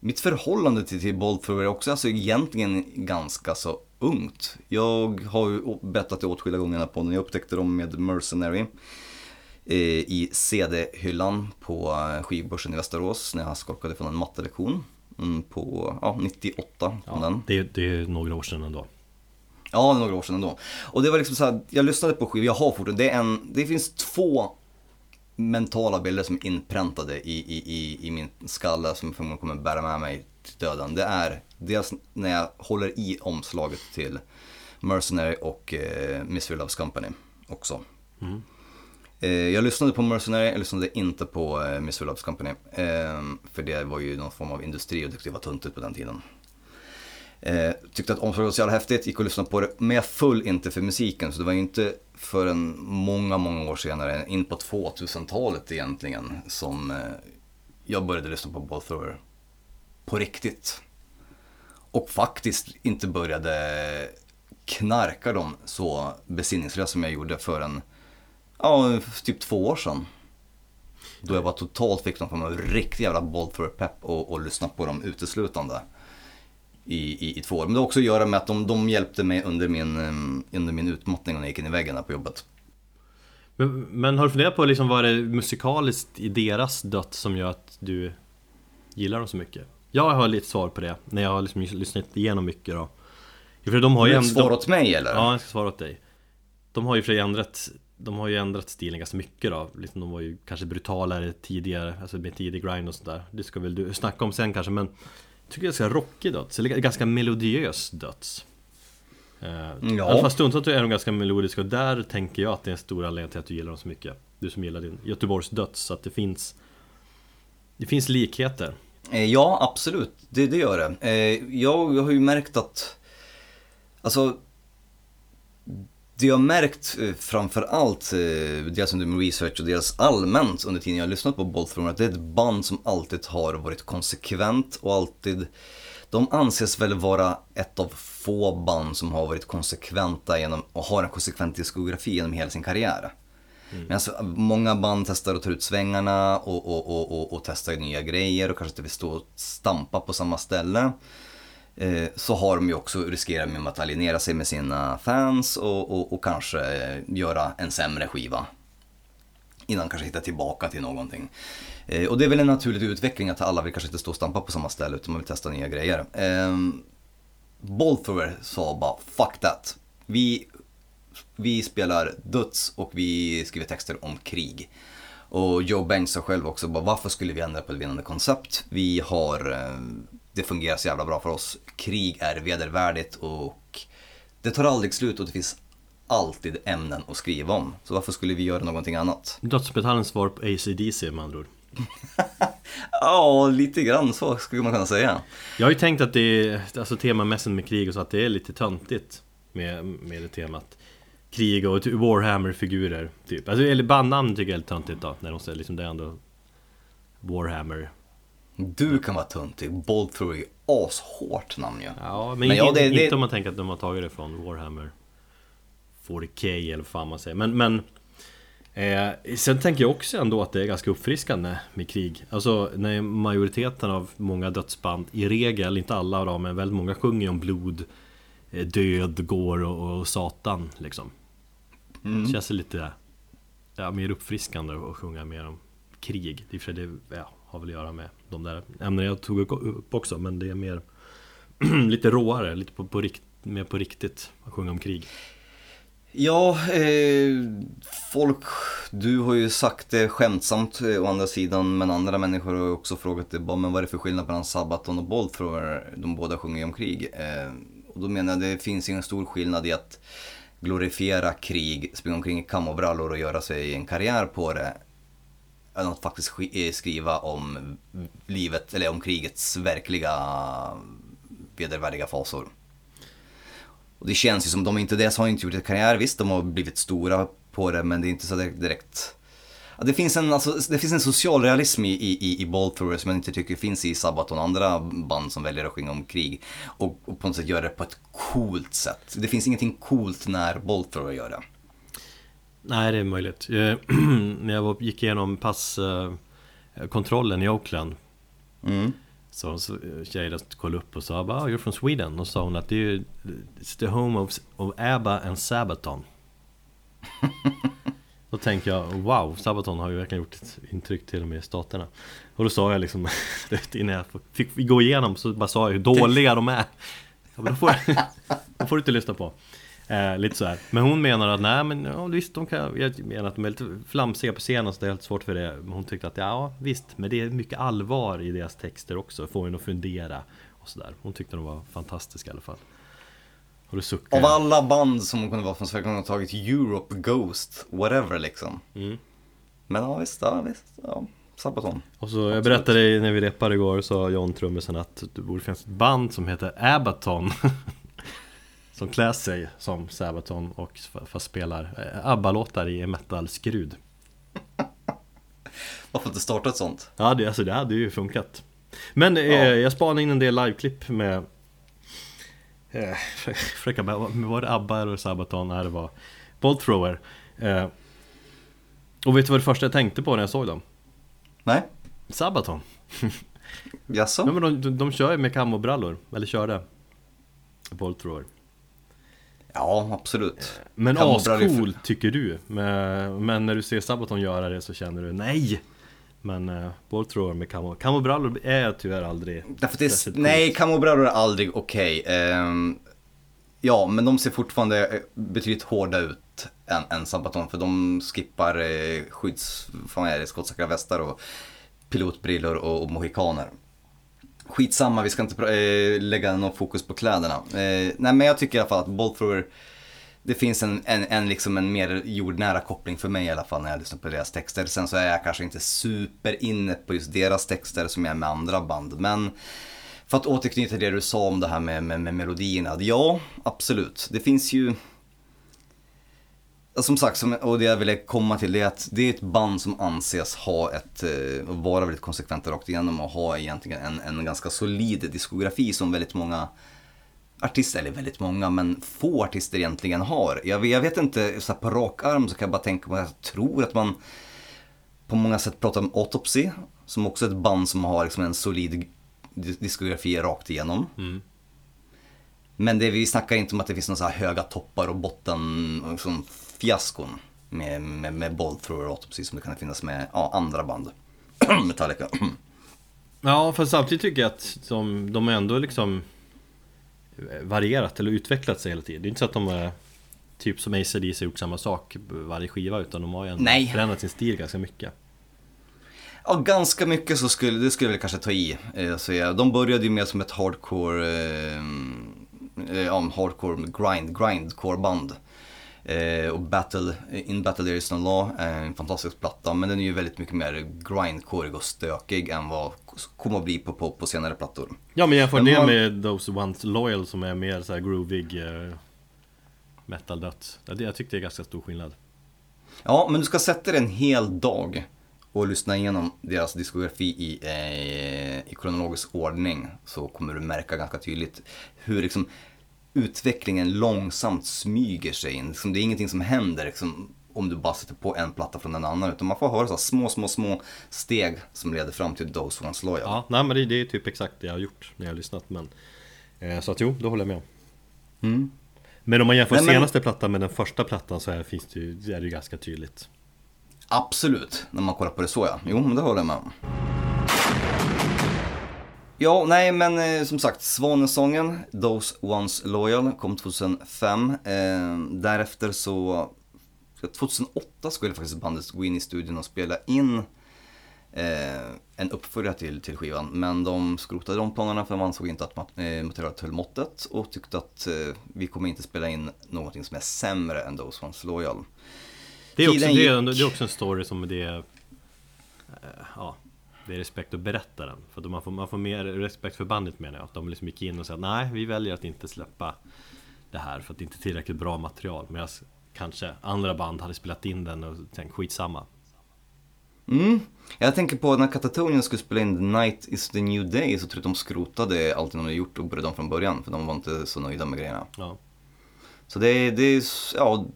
mitt förhållande till, till Bolt är också alltså egentligen ganska så ungt. Jag har ju bettat det åtskilliga gånger på när jag upptäckte dem med Mercenary eh, i CD-hyllan på eh, skivbörsen i Västerås när jag skolkade från en mattelektion mm, på ja, 98. Ja, den. Det, det är några år sedan ändå. Ja, det är några år sedan ändå. Och det var liksom så här, jag lyssnade på skivor, jag har fortfarande, det, är en, det finns två mentala bilder som är inpräntade i, i, i, i min skalle som förmodligen kommer bära med mig till döden. Det är dels när jag håller i omslaget till Mercenary och eh, Mystery Loves Company också. Mm. Eh, jag lyssnade på Mercenary, jag lyssnade inte på eh, Mystery Loves Company. Eh, för det var ju någon form av industri och det var tuntigt på den tiden. Eh, tyckte att omslaget var så jävla häftigt, gick och lyssnade på det. Men jag föll inte för musiken, så det var ju inte förrän många, många år senare, in på 2000-talet egentligen, som eh, jag började lyssna på Both Thrower på riktigt. Och faktiskt inte började knarka dem så besinningslöst som jag gjorde för en, ja, typ två år sedan. Då jag var totalt fick någon form av riktig jävla Bolt pepp och, och lyssnade på dem uteslutande i, i, i två år. Men det har också att göra med att de, de hjälpte mig under min, eh, under min utmattning när jag gick in i väggen där på jobbet. Men, men har du funderat på liksom vad det är musikaliskt i deras dött som gör att du gillar dem så mycket? Jag har lite svar på det, när jag har liksom lyssnat igenom mycket då. För de har ju ändå... svara åt mig eller? Ja, jag ska svara åt dig. De har ju för ändrat De har ju ändrat stilen ganska mycket då. Liksom, De var ju kanske brutalare tidigare Alltså med tidig grind och sådär Det ska väl du snacka om sen kanske men tycker det är ganska rockig döds, eller ganska melodiös döds. Eh, ja. I alla fall stundtals är de ganska melodiska och där tänker jag att det är en stor anledning till att du gillar dem så mycket. Du som gillar din Göteborgs döds, så att det finns Det finns likheter Eh, ja, absolut, det, det gör det eh, Jag, Jag har ju märkt att Alltså det jag har märkt eh, framför framförallt, dels under min research och dels allmänt under tiden jag har lyssnat på Bolt att det är ett band som alltid har varit konsekvent och alltid de anses väl vara ett av få band som har varit konsekventa genom, och har en konsekvent diskografi genom hela sin karriär. Mm. Men alltså, många band testar att ta ut svängarna och, och, och, och, och testar nya grejer och kanske inte vill stå och stampa på samma ställe. Eh, så har de ju också riskerat med att alienera sig med sina fans och, och, och kanske eh, göra en sämre skiva. Innan kanske hitta tillbaka till någonting. Eh, och det är väl en naturlig utveckling att alla vill kanske inte stå och stampa på samma ställe utan man vill testa nya grejer. Eh, Bolthover sa bara 'fuck that' vi, vi spelar döds och vi skriver texter om krig. Och Joe Banks sa själv också bara varför skulle vi ändra på ett vinnande koncept? Vi har det fungerar så jävla bra för oss. Krig är vedervärdigt och det tar aldrig slut och det finns alltid ämnen att skriva om. Så varför skulle vi göra någonting annat? Dödsmetallens svar på ACDC med andra ord. [LAUGHS] ja, lite grann så skulle man kunna säga. Jag har ju tänkt att det är, alltså temamässigt med krig och så, att det är lite töntigt med, med det temat. Krig och typ Warhammer-figurer, typ. Alltså, eller bandnamn tycker jag är lite töntigt då, när de säger liksom det är ändå Warhammer du kan vara töntig, Bolt Through är ashårt namn ju. Ja, men, men ja, det, inte det... om man tänker att de har tagit det från Warhammer 40K eller vad fan man säger. Men, men eh, sen tänker jag också ändå att det är ganska uppfriskande med krig. Alltså när majoriteten av många dödsband, i regel, inte alla då, men väldigt många sjunger om blod, eh, död, går och, och satan liksom. Mm. Det känns lite ja, mer uppfriskande att sjunga mer om krig. Det, för det ja, har väl att göra med de där ämnena jag tog upp också Men det är mer [CLEARS THROAT] lite råare, lite på, på rikt, mer på riktigt att sjunga om krig Ja, eh, folk, du har ju sagt det skämtsamt eh, å andra sidan, men andra människor har också frågat det, men vad är det för skillnad mellan Sabaton och Bolt? För de båda sjunger ju om krig. Eh, och då menar jag, det finns ingen stor skillnad i att glorifiera krig, springa omkring i kamobrallor och göra sig en karriär på det än att faktiskt eh, skriva om livet, eller om krigets verkliga vedervärdiga fasor. Och det känns ju som de inte det, så har inte gjort en karriär. Visst, de har blivit stora på det, men det är inte så direkt, direkt det, finns en, alltså, det finns en social realism i, i, i Ballthrower som jag inte tycker finns i Sabaton och andra band som väljer att sjunga om krig. Och, och, på något sätt gör det på ett coolt sätt. Det finns ingenting coolt när Ballthrower gör det. Nej, det är möjligt. [CLEARS THROAT] när jag gick igenom passkontrollen i Oakland mm. Så, så tjejen kollade upp och sa bara, oh, you're from Sweden. Och sa hon att det är It's the home of, of ABBA and Sabaton. [LAUGHS] Då tänker jag, wow, Sabaton har ju verkligen gjort ett intryck till och med i staterna. Och då sa jag liksom, [LAUGHS] innan jag fick gå igenom så bara sa jag hur dåliga de är. Ja, då, får, då får du inte lyssna på. Eh, Lite så här. Men hon menar att nej men ja, visst, de kan, jag menar att de är lite flamsiga på scenen så det är helt svårt för det. Men hon tyckte att ja visst, men det är mycket allvar i deras texter också, får en att fundera och sådär Hon tyckte de var fantastiska i alla fall och du suckar. Av alla band som kunde vara från Sverige kunde ha tagit Europe, Ghost, whatever liksom. Mm. Men ja visst, ja visst. Ja. Sabaton. Och så, jag berättade när vi repade igår, sa John trummisen att det borde finnas ett band som heter Abaton [LAUGHS] Som klär sig som Sabaton och fast spelar eh, ABBA-låtar i metal-skrud [LAUGHS] Varför inte starta ett sånt? Ja, det, alltså, det hade ju funkat Men eh, ja. jag spanade in en del liveklipp med eh, Försöka var det ABBA eller Sabaton? Nej det var Bolt Thrower eh, Och vet du vad det första jag tänkte på när jag såg dem? Nej Sabaton Jaså? Ja, men de, de, de kör ju med kamobrallor, eller körde Bolt Thrower Ja, absolut Men ascool tycker du men, men när du ser Sabaton göra det så känner du Nej! Men uh, bollthrower med camo, camobrallor är tyvärr aldrig Därför det är, Nej, camobrallor är aldrig okej okay. um, ehm, Ja, men de ser fortfarande eh, betydligt hårda ut än, än Sabaton för de skippar eh, skydds, fan är det, skottsäkra västar och pilotbrillor och, och mohikaner. Skitsamma, vi ska inte äh, lägga någon fokus på kläderna. Äh, nej men jag tycker i alla fall att Bollthrower det finns en, en, en, liksom en mer jordnära koppling för mig i alla fall när jag lyssnar på deras texter. Sen så är jag kanske inte super inne på just deras texter som jag är med andra band. Men för att återknyta till det du sa om det här med, med, med melodierna. Ja, absolut. Det finns ju... Som sagt, och det jag ville komma till det är att det är ett band som anses ha ett, eh, vara väldigt konsekventa rakt igenom och ha egentligen en, en ganska solid diskografi som väldigt många artister, eller väldigt många, men få artister egentligen har. Jag, jag vet inte, så på rak arm så kan jag bara tänka på, jag tror att man på många sätt pratar om Autopsy, som också är ett band som har liksom en solid diskografi rakt igenom. Mm. Men det, vi snackar inte om att det finns några höga toppar och botten, liksom fiaskon med, med, med Bollthrower och Autopsy som det kan finnas med ja, andra band. [CLEARS THROAT] Metallica. [CLEARS THROAT] ja, för samtidigt tycker jag att de, de är ändå liksom varierat eller utvecklat sig hela tiden. Det är inte så att de är typ som ACDC gjort samma sak varje skiva utan de har ju ändå Nej. förändrat sin stil ganska mycket. Ja, ganska mycket så skulle, det skulle jag kanske ta i. Eh, så ja, de började ju med som ett hardcore, eh, eh ja, hardcore grind, grindcore band. Eh, och Battle, In Battle There Is No Law är en fantastisk platta men den är ju väldigt mycket mer grindcore och stökig än vad kommer att bli på, på, på senare plattor. Ja men jämför det med Those Once Loyal som är mer så här groovig eh, metal döds. Jag tyckte det är ganska stor skillnad. Ja men du ska sätta dig en hel dag och lyssna igenom deras diskografi i, eh, i kronologisk ordning så kommer du märka ganska tydligt hur liksom utvecklingen långsamt smyger sig in. Liksom, det är ingenting som händer liksom, om du bara sätter på en platta från en annan. Utan man får höra så små, små, små steg som leder fram till Those Ones Loyal. Ja, nej men det, det, är typ exakt det jag har gjort när jag har lyssnat. Men, eh, så att jo, då håller jag med om. Mm. Men om man jämför men... senaste plattan med den första plattan så är, finns det ju, är det ju ganska tydligt. Absolut, när man kollar på det så ja. Jo, men det håller jag med om. Ja, nej men eh, som sagt, Svanesången, Those Ones Loyal, kom 2005. Eh, därefter så, 2008 skulle faktiskt bandet gå in i studion och spela in eh, en uppföljare till, till skivan. Men de skrotade de planerna för man såg inte att eh, materialet höll måttet och tyckte att eh, vi kommer inte spela in någonting som är sämre än Those Ones Loyal. Det är, också, det, är, det är också en story som det är, eh, ja, det är respekt att berätta den. För man får, man får mer respekt för bandet menar jag. Att de liksom gick in och sa nej, vi väljer att inte släppa det här för att det inte är tillräckligt bra material Medan kanske andra band hade spelat in den och tänkt skitsamma Mm. Jag tänker på när Katatonian skulle spela in The Night is the new day så tror jag att de skrotade allt de hade gjort och började om från början för de var inte så nöjda med grejerna. ja. Så det är, det är ja,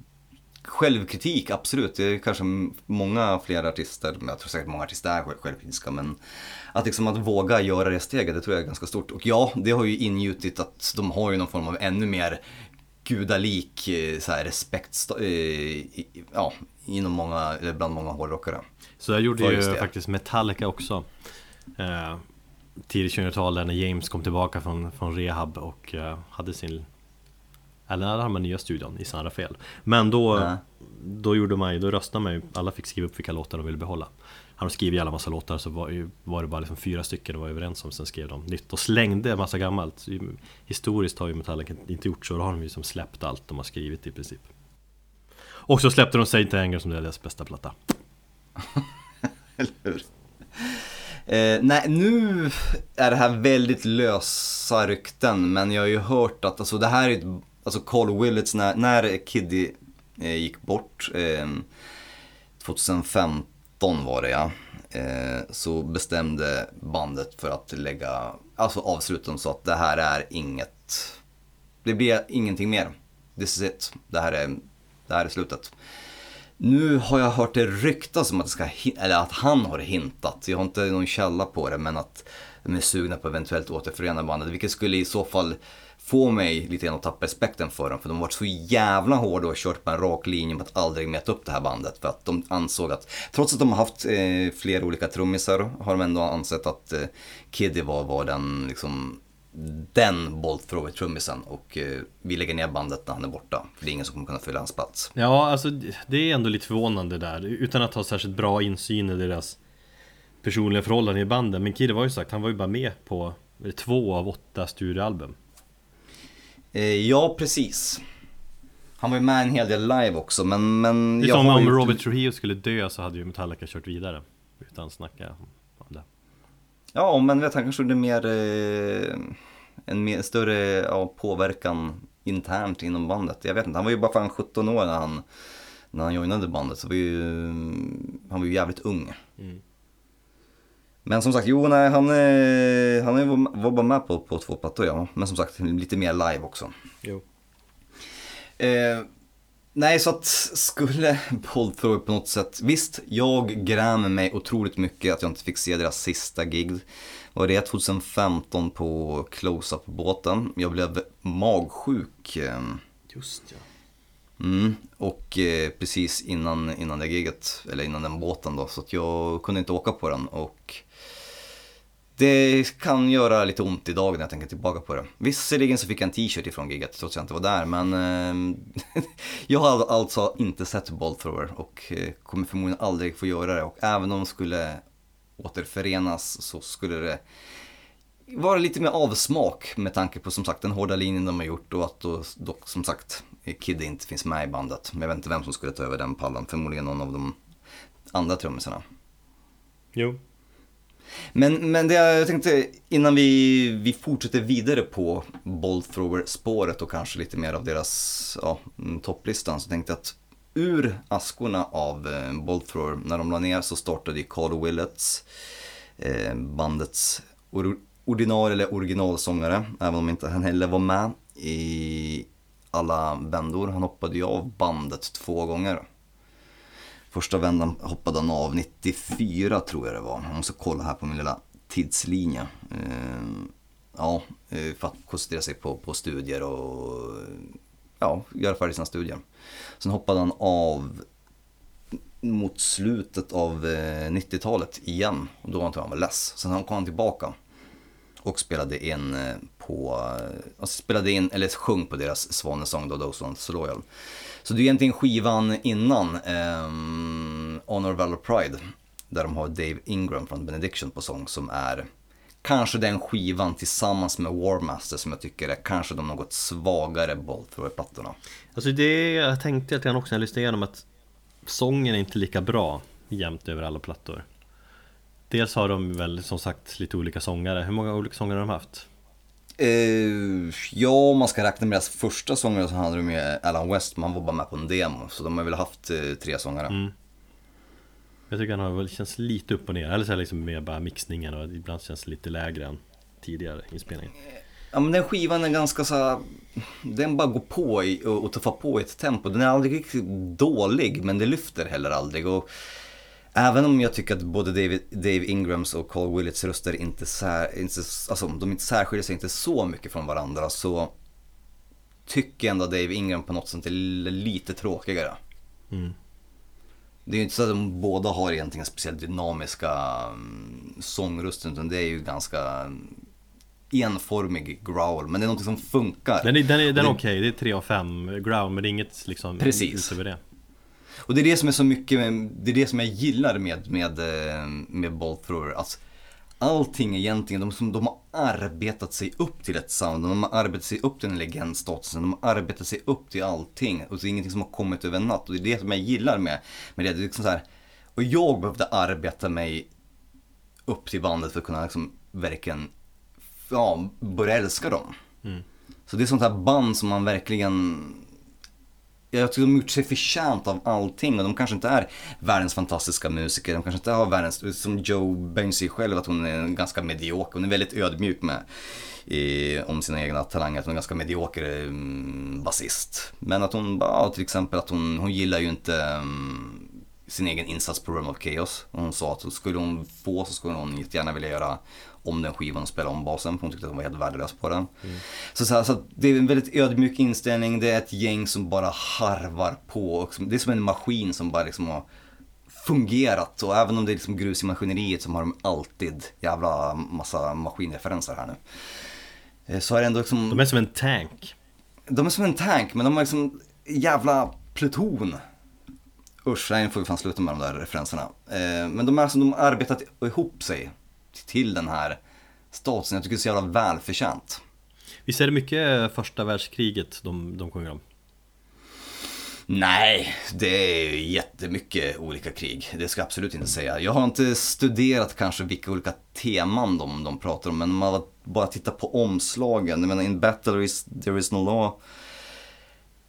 självkritik absolut. Det är kanske många fler artister, men jag tror säkert många artister är självkritiska men att liksom att våga göra det steget, det tror jag är ganska stort. Och ja, det har ju ingjutit att de har ju någon form av ännu mer gudalik eh, så här, respekt eh, ja, inom många, bland många hårdrockare. Så jag gjorde ju faktiskt Metallica också. Eh, Tidigt 2000-tal när James kom tillbaka från, från rehab och eh, hade sin Eller hade man nya studion i San Rafael Men då, då gjorde man ju, då röstade man ju Alla fick skriva upp vilka låtar de ville behålla han skrev alla massa låtar så var, ju, var det bara liksom fyra stycken de var överens om Sen skrev de nytt och slängde en massa gammalt. Historiskt har ju Metallica inte gjort så, då har de ju liksom släppt allt de har skrivit i princip. Och så släppte de Saint Anger som deras bästa platta. [LAUGHS] Eller hur? Eh, nej, nu är det här väldigt lösa rykten, men jag har ju hört att alltså, det här är ett, alltså Carl Willits, när, när Kiddy eh, gick bort, eh, 2015 var det ja, eh, så bestämde bandet för att lägga, alltså avsluta så att det här är inget, det blir ingenting mer. This is it, det här är, det här är slutet. Nu har jag hört det ryktas om att, det ska, eller att han har hintat, jag har inte någon källa på det, men att de är sugna på eventuellt återförena bandet. Vilket skulle i så fall få mig lite grann att tappa respekten för dem. För de har varit så jävla hårda och kört på en rak linje med att aldrig mäta upp det här bandet. För att de ansåg att, trots att de har haft eh, flera olika trummisar, har de ändå ansett att eh, Kiddy var, var den liksom den Bolt Thrower-trummisen och eh, vi lägger ner bandet när han är borta. För det är ingen som kommer kunna fylla hans plats. Ja, alltså det är ändå lite förvånande där. Utan att ha särskilt bra insyn i deras personliga förhållanden i banden. Men Kidde var ju sagt, han var ju bara med på eh, två av åtta studioalbum. Eh, ja, precis. Han var ju med en hel del live också, men... men det är som om Robert Trujillo skulle dö så hade ju Metallica kört vidare. Utan snacka om det. Ja, men vet, han kanske gjorde mer, eh, en mer, större ja, påverkan internt inom bandet. Jag vet inte, han var ju bara fan 17 år när han, när han joinade bandet. Så var ju, han var ju jävligt ung. Mm. Men som sagt, jo nej, han, eh, han var bara med på, på två plattor ja. Men som sagt, lite mer live också. Jo. Eh, Nej, så att skulle Bold på något sätt, visst, jag grämer mig otroligt mycket att jag inte fick se deras sista gig. Var det 2015 på Close-Up-båten. Jag blev magsjuk. Ehm, Just ja. Mm, och eh, precis innan, innan det giget, eller innan den båten då, så att jag kunde inte åka på den. Och det kan göra lite ont idag när jag tänker tillbaka på det. Visserligen så fick jag en t-shirt ifrån giget trots att jag inte var där men eh, [LAUGHS] jag har alltså inte sett Bollthrower och eh, kommer förmodligen aldrig få göra det och även om de skulle återförenas så skulle det vara lite mer avsmak med tanke på som sagt den hårda linjen de har gjort och att då, dock som sagt Kid inte finns med i bandet. Men jag vet inte vem som skulle ta över den pallen, förmodligen någon av de andra trummisarna. Jo, men, men det jag tänkte innan vi, vi fortsätter vidare på Bolt Thrower-spåret och kanske lite mer av deras ja, mm, topplistan så tänkte jag att ur askorna av eh, Bolt Thrower, när de la ner så startade ju Carl Willets, eh, bandets or, ordinarie eller originalsångare, även om inte han heller var med i alla vändor. Han hoppade ju av bandet två gånger. Första vändan hoppade han av 94 tror jag det var. Jag måste kolla här på min lilla tidslinje. Eh, ja, eh, för att koncentrera sig på, på studier och ja, göra färdigt sina studier. Sen hoppade han av mot slutet av eh, 90-talet igen. Och då var han var less. Sen kom han tillbaka och spelade in på, alltså spelade in, eller sjöng på deras svanesång då, Those Ones Loyal. Så det är egentligen skivan innan um, Honor, Valor, Pride. Där de har Dave Ingram från Benediction på sång som är kanske den skivan tillsammans med Warmaster som jag tycker är kanske de något svagare Bolthrower-plattorna. Alltså det jag tänkte lite jag också när jag lyssnade igenom att sången är inte lika bra jämt över alla plattor. Dels har de väl som sagt lite olika sångare. Hur många olika sångare har de haft? Eh, ja, om man ska räkna med deras första sångare så hade de med Alan West, man var bara med på en demo. Så de har väl haft eh, tre sångare. Mm. Jag tycker han har väl känns lite upp och ner, eller så är det liksom med bara mixningen och ibland känns det lite lägre än tidigare inspelningen. Ja men den skivan är ganska så här, den bara går på i, och, och tuffar på i ett tempo. Den är aldrig riktigt dålig men det lyfter heller aldrig. Och även om jag tycker att både David, Dave Ingrams och Carl Willits röster inte, sär, inte, alltså, de inte särskiljer sig inte så mycket från varandra så tycker jag ändå Dave Ingram på något sätt är lite tråkigare. Mm. Det är ju inte så att de båda har egentligen speciellt dynamiska um, sångröster utan det är ju ganska enformig growl, men det är något som funkar. Den är, den är, den är okej, okay. det är 3 av 5 growl, men det är inget liksom Precis. utöver det. Och det är det som är så mycket, det är det som jag gillar med, med, eh, med Bolt Thrower. Alltså, allting egentligen, de, de har arbetat sig upp till ett sound, de har arbetat sig upp till den legendstatusen, de har arbetat sig upp till allting. Och det är ingenting som har kommit över en natt. Och det är det som jag gillar med, med det. det är liksom så här, och jag behövde arbeta mig upp till bandet för att kunna liksom verkligen ja, börja älska dem. Mm. Så det är sånt här band som man verkligen jag tycker de har gjort sig förtjänt av allting och de kanske inte är världens fantastiska musiker. De kanske inte har världens, som Joe Bain säger själv att hon är ganska medioker. Hon är väldigt ödmjuk med i, om sina egna talanger. Att hon är ganska medioker mm, basist. Men att hon, ja, till exempel att hon, hon gillar ju inte mm, sin egen insats på Room of Chaos. Och hon sa att skulle hon få så skulle hon jättegärna vilja göra om den skivan och spela om basen för hon tyckte att hon var helt värdelös på den. Mm. Så, så, så, det är en väldigt ödmjuk inställning, det är ett gäng som bara harvar på. Och det är som en maskin som bara liksom har fungerat och även om det är liksom grus i maskineriet så har de alltid jävla massa maskinreferenser här nu. Eh, så är det ändå liksom... De är som en tank. De är som en tank men de har liksom jävla pluton. Usch, nej, får vi fan sluta med de där referenserna. Eh, men de, är alltså, de har arbetat ihop sig till den här statusen. Jag tycker det är så jävla välförtjänt. Visst är det mycket första världskriget de, de sjunger om? Nej, det är jättemycket olika krig. Det ska jag absolut inte säga. Jag har inte studerat kanske vilka olika teman de, de pratar om, men man bara tittar på omslagen. Jag menar, in battle is, there is no law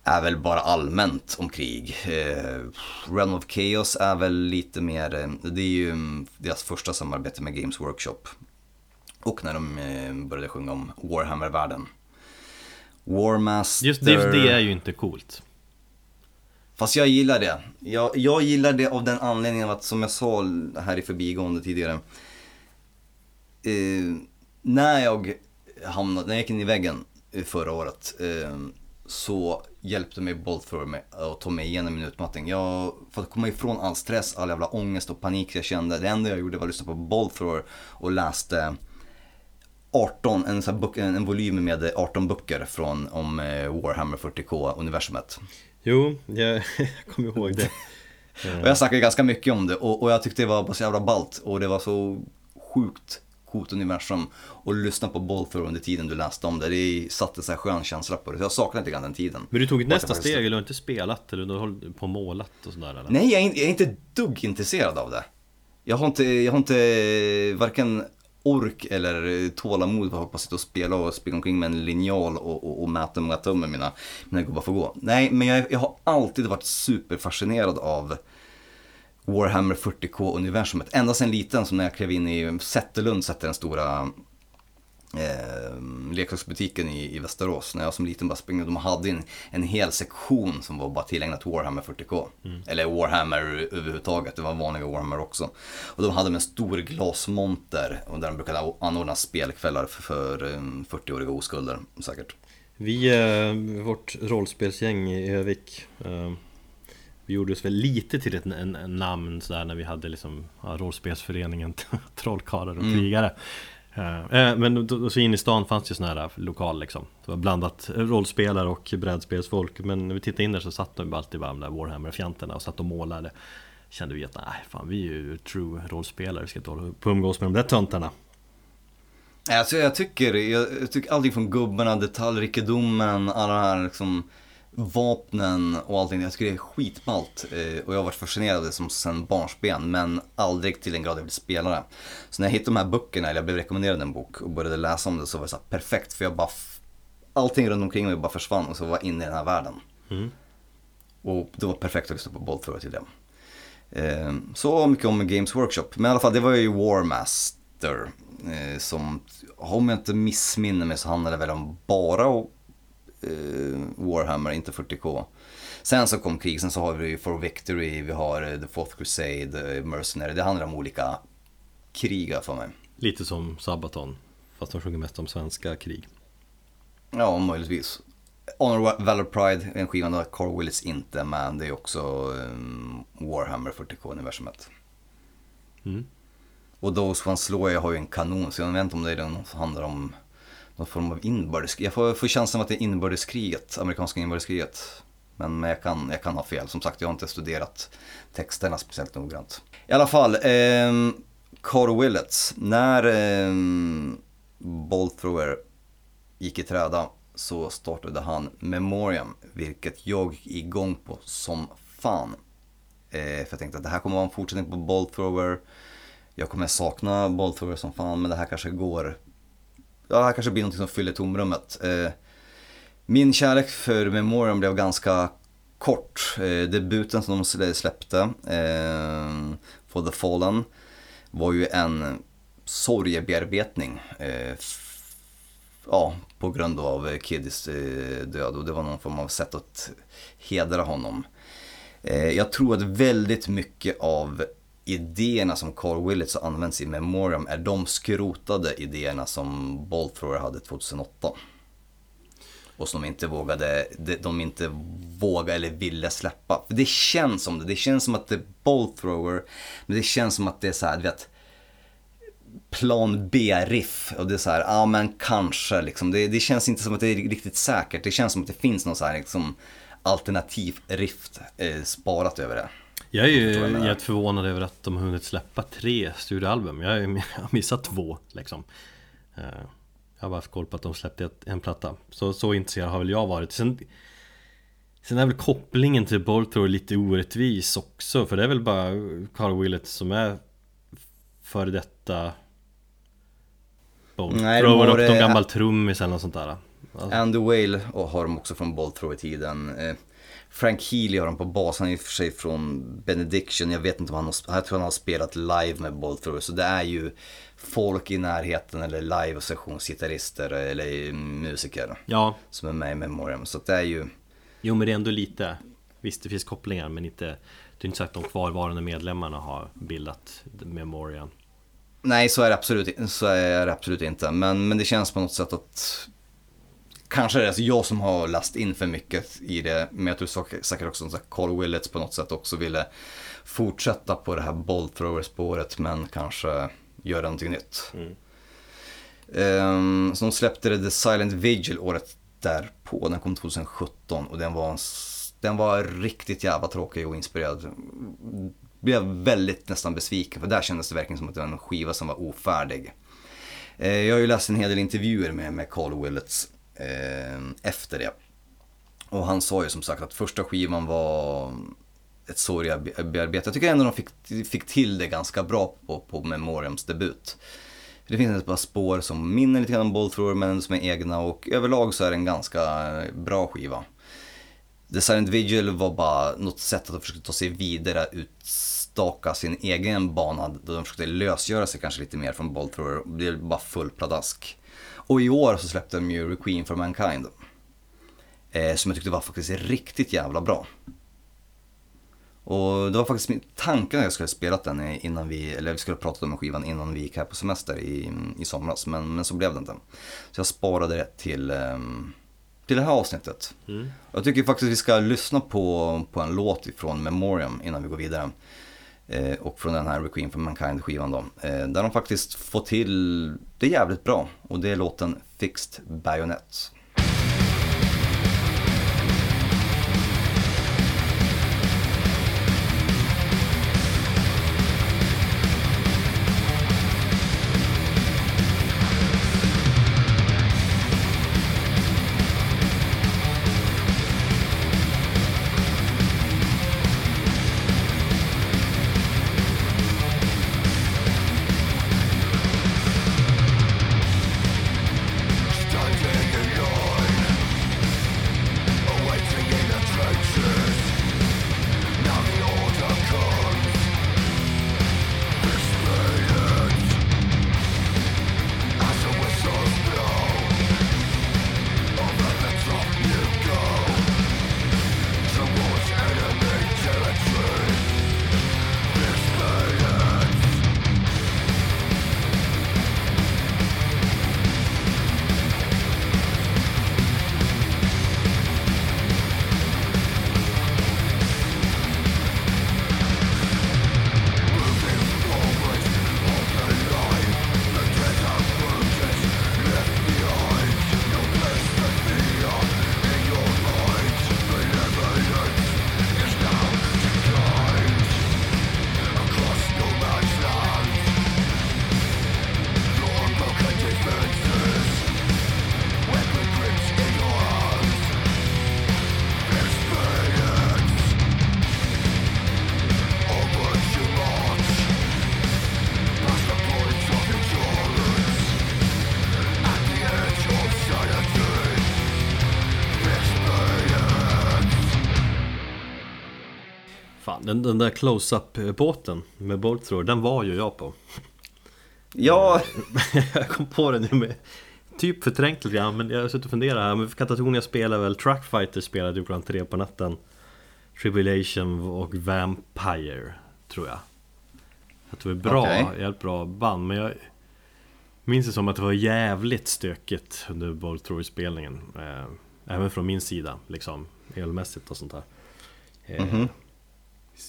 är väl bara allmänt om krig. Eh, Realm of Chaos är väl lite mer, eh, det är ju mm, deras första samarbete med Games Workshop. Och när de eh, började sjunga om Warhammer-världen. Warmaster... Just det, det är ju inte coolt. Fast jag gillar det. Jag, jag gillar det av den anledningen att, som jag sa här i förbigående tidigare. Eh, när jag hamnade, när jag gick in i väggen förra året. Eh, så hjälpte mig Boltthrower med att ta mig igenom min utmattning. Jag, för att komma ifrån all stress, all jävla ångest och panik jag kände. Det enda jag gjorde var att lyssna på Boltthrower och läste 18, en, sån bok, en, en volym med 18 böcker från, om eh, Warhammer 40K-universumet. Jo, jag, [LAUGHS] jag kommer ihåg det. och jag snackade ganska mycket om det och, och jag tyckte det var bara så jävla ballt och det var så sjukt coolt universum och lyssna på Bolfer under tiden du läste om det. Det satte här skön känsla på det. Så jag saknar lite grann den tiden. Men du tog ett nästa steg, eller du har inte spelat? Eller du har hållit på målat och sådär? Eller? Nej, jag är, jag är inte dugg intresserad av det. Jag har inte, jag har inte varken ork eller tålamod för att hoppas sitta och spela och springa omkring med en linjal och, och, och mäta hur många tum mina, mina gubbar får gå. Nej, men jag, jag har alltid varit superfascinerad av Warhammer 40K-universumet. Ända sedan liten, som när jag klev in i Sätterlund, sätter den stora eh, leksaksbutiken i, i Västerås. När jag som liten bara springde, de hade en, en hel sektion som var bara tillägnat Warhammer 40K. Mm. Eller Warhammer överhuvudtaget, det var vanliga Warhammer också. Och de hade en stor glasmonter och där de brukade anordna spelkvällar för, för um, 40-åriga oskulder säkert. Vi, eh, vårt rollspelsgäng i Övik eh vi gjorde oss väl lite till ett en, en namn sådär när vi hade liksom ja, rollspelsföreningen [LAUGHS] Trollkarlar och mm. krigare. Uh, Men då, så in i stan fanns det sådana här lokal liksom. Det var blandat rollspelare och brädspelsfolk. Men när vi tittade in där så satt de alltid bara de där Warhammer-fjanterna och satt och målade. Kände vi att nej fan vi är ju true rollspelare. Vi ska inte hålla på umgås med de där töntarna. Alltså jag tycker, jag, jag tycker allting från gubbarna, detaljrikedomen, alla de här liksom vapnen och allting. Jag tycker det är skitballt. Eh, och jag har varit fascinerad av det som sen barnsben, men aldrig till en grad jag vill spela det. Så när jag hittade de här böckerna, eller jag blev rekommenderad en bok och började läsa om det så var det så perfekt. För jag bara, allting runt omkring mig bara försvann och så var jag inne i den här världen. Mm. Och det var perfekt att lyssna på Bolt till det. Så mycket om Games Workshop. Men i alla fall, det var ju Warmaster. Eh, som, om jag inte missminner mig så handlade det väl om bara eh, Warhammer, inte 40K. Sen så kom krig, sen så har vi For Victory, vi har The Fourth Crusade, Mercenary. Det handlar om olika krig för mig. Lite som Sabaton, fast de sjunger mest om svenska krig. Ja, möjligtvis. Honor Valor Pride, en skiva där Carl Willis inte med. Det är också um, Warhammer 40K-universumet. Mm. Och Those One Slow har ju en kanon, så jag vet inte om det är den som handlar om någon form av inbördeskrig. Jag får, får känslan av att det är inbördeskriget, amerikanska inbördeskriget. Men, jag, kan, jag kan ha fel, som sagt jag har inte studerat texterna speciellt noggrant. I alla fall, eh, Carl Willets, när eh, Bolthrower gick i träda så startade han Memoriam, vilket jag gick igång på som fan. Eh, för jag tänkte att det här kommer vara en fortsättning på Bolthrower. Jag kommer sakna Bolthrower som fan, men det här kanske går... Ja, det här kanske blir något som fyller tomrummet. Eh, min kärlek för Memoriam blev ganska kort. Eh, debuten som de släppte, eh, For the Fallen, var ju en sorgebearbetning. Eh, ja, på grund av Kiddys eh, död och det var någon form av sätt att hedra honom. Eh, jag tror att väldigt mycket av idéerna som Carl Willits har använts i Memoriam är de skrotade idéerna som Bolthrower hade 2008. Och som de inte vågade, de inte vågade eller ville släppa. För det känns som det, det känns som att det är Bolthrower, men det känns som att det är så här, du vet, plan B-riff. Och det är så här, ja ah, men kanske liksom. Det, det, känns inte som att det är riktigt säkert. Det känns som att det finns någon så här liksom alternativ riff eh, sparat över det. Jag är ju helt förvånad över att de har hunnit släppa tre studioalbum. [LAUGHS] Jag har missat två liksom. Eh, jag har bara haft koll på att de släppte en platta. Så, så intresserad har väl jag varit. Sen, sen är väl kopplingen till Bolthrower lite orättvis också. För det är väl bara Carl Willett som är före detta Bolt Nej, Thrower och någon gammal trummis eller något sånt där. Alltså. Andy Whale har de också från Bolt Thrower-tiden. Eh, Frank Healy har de på bas, han är i och för sig från Benediction. Jag vet inte om han har, jag tror han har spelat live med Bolt Thrower. Så det är ju folk i närheten eller live och sessionsgitarrister eller musiker. Ja. Som är med i Memoriam. Så det är ju... Jo men det är ändå lite, visst det finns kopplingar men inte Det är inte så att de kvarvarande medlemmarna har bildat Memoriam. Nej, så är det absolut, så är det absolut inte. Men, men det känns på något sätt att Kanske är det alltså jag som har last in för mycket i det, men jag tror säkert också att Carl Willets på något sätt också ville fortsätta på det här boll spåret men kanske göra någonting nytt. Mm. Um, så de släppte det The Silent Vigil året därpå, den kom 2017 och den var, den var riktigt jävla tråkig och inspirerad blev väldigt nästan besviken för där kändes det verkligen som att det var en skiva som var ofärdig. Eh, jag har ju läst en hel del intervjuer med, med Carl Willets Eh, efter det. Och han sa ju som sagt att första skivan var ett sorgearbete. Jag tycker ändå de fick, fick till det ganska bra på, på Memoriams debut. Det finns ett par spår som minner lite grann om Bolt men som är egna och överlag så är det en ganska bra skiva. The Silent Vigil var bara något sätt att försöka ta sig vidare, utstaka sin egen bana. Då de försökte lösgöra sig kanske lite mer från Bolt och Det blev bara full pladask. Och i år så släppte de ju Requiem for Mankind. Eh, som jag tyckte var faktiskt riktigt jävla bra. Och det var faktiskt min tanke att jag skulle spela den innan vi, eller vi skulle prata om skivan innan vi gick här på semester i, i somras. Men, men så blev det inte. Så jag sparade det till um, till det här avsnittet. Mm. Jag tycker faktiskt vi ska lyssna på, på en låt ifrån Memoriam innan vi går vidare. Eh, och från den här Requiem for Mankind skivan då. Eh, där de faktiskt får till det jävligt bra. Och det är låten Fixed Bayonet. Den, den där close-up båten med Thrower, den var ju jag på. Ja, [LAUGHS] jag kom på det nu med typ förträngt lite grann, men jag har suttit och funderat här. Men Katatonia spelar väl, Truckfighter spelade ju klockan tre på natten. Tribulation och Vampire, tror jag. Att det var bra, Okej. jävligt bra band, men jag minns det som att det var jävligt stökigt under Bolt Thrower-spelningen. Eh, även från min sida, liksom, elmässigt och sånt där. Eh, Mhm.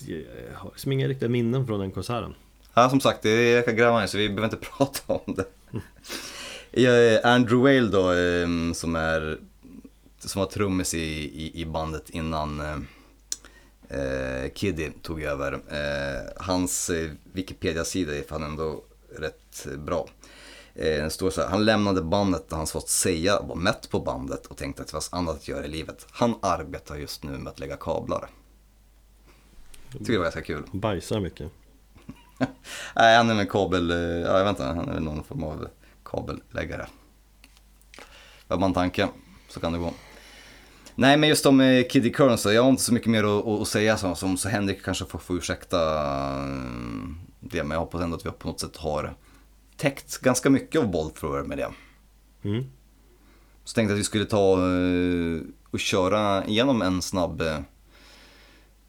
Jag har liksom inga riktiga minnen från den konserten. Ja, som sagt, det är, jag kan gräva så vi behöver inte [LAUGHS] prata om det. Andrew Whale då, ehm, som är som var trummis i, i, i bandet innan eh, eh Kiddy tog över. Eh, hans eh, Wikipedia-sida är fan ändå rätt bra. Eh, står så här, han lämnade bandet där han fått säga, var mätt på bandet och tänkte att det fanns annat att göra i livet. Han arbetar just nu med att lägga kablar. Tycker det var ganska kul. Bajsar mycket. [LAUGHS] Nej, han är med kabel, eh, ja jag vet inte, han är väl någon form av kabelläggare. Var man tanke, så kan det gå. Nej men just om eh, Kiddy Curran så jag har inte så mycket mer att, att säga som, som så Henrik kanske får, får ursäkta eh, det men jag hoppas ändå att vi på något sätt har täckt ganska mycket av bollthrower med det. Mm. Så tänkte jag att vi skulle ta eh, och köra igenom en snabb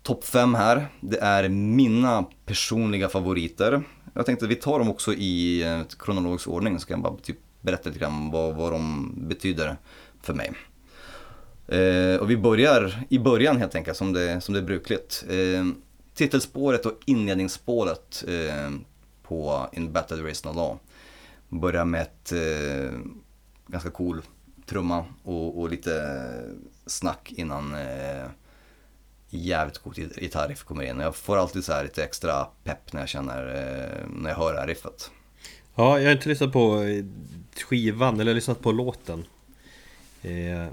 topp 5 här. Det är mina personliga favoriter. Jag tänkte att vi tar dem också i eh, kronologisk ordning så kan jag bara typ berätta lite grann vad, vad de betyder för mig. Eh, och vi börjar i början helt enkelt som det, som det är brukligt. Eh, titelspåret och inledningsspåret eh, på In Battle There Is No Law börjar med ett eh, ganska cool trumma och, och lite eh, snack innan eh, jävligt god gitarriff kommer in. Jag får alltid så här lite extra pepp när jag känner, eh, när jag hör det här riffet. Ja, jag har inte lyssnat på eh, skivan, eller jag har lyssnat på låten eh,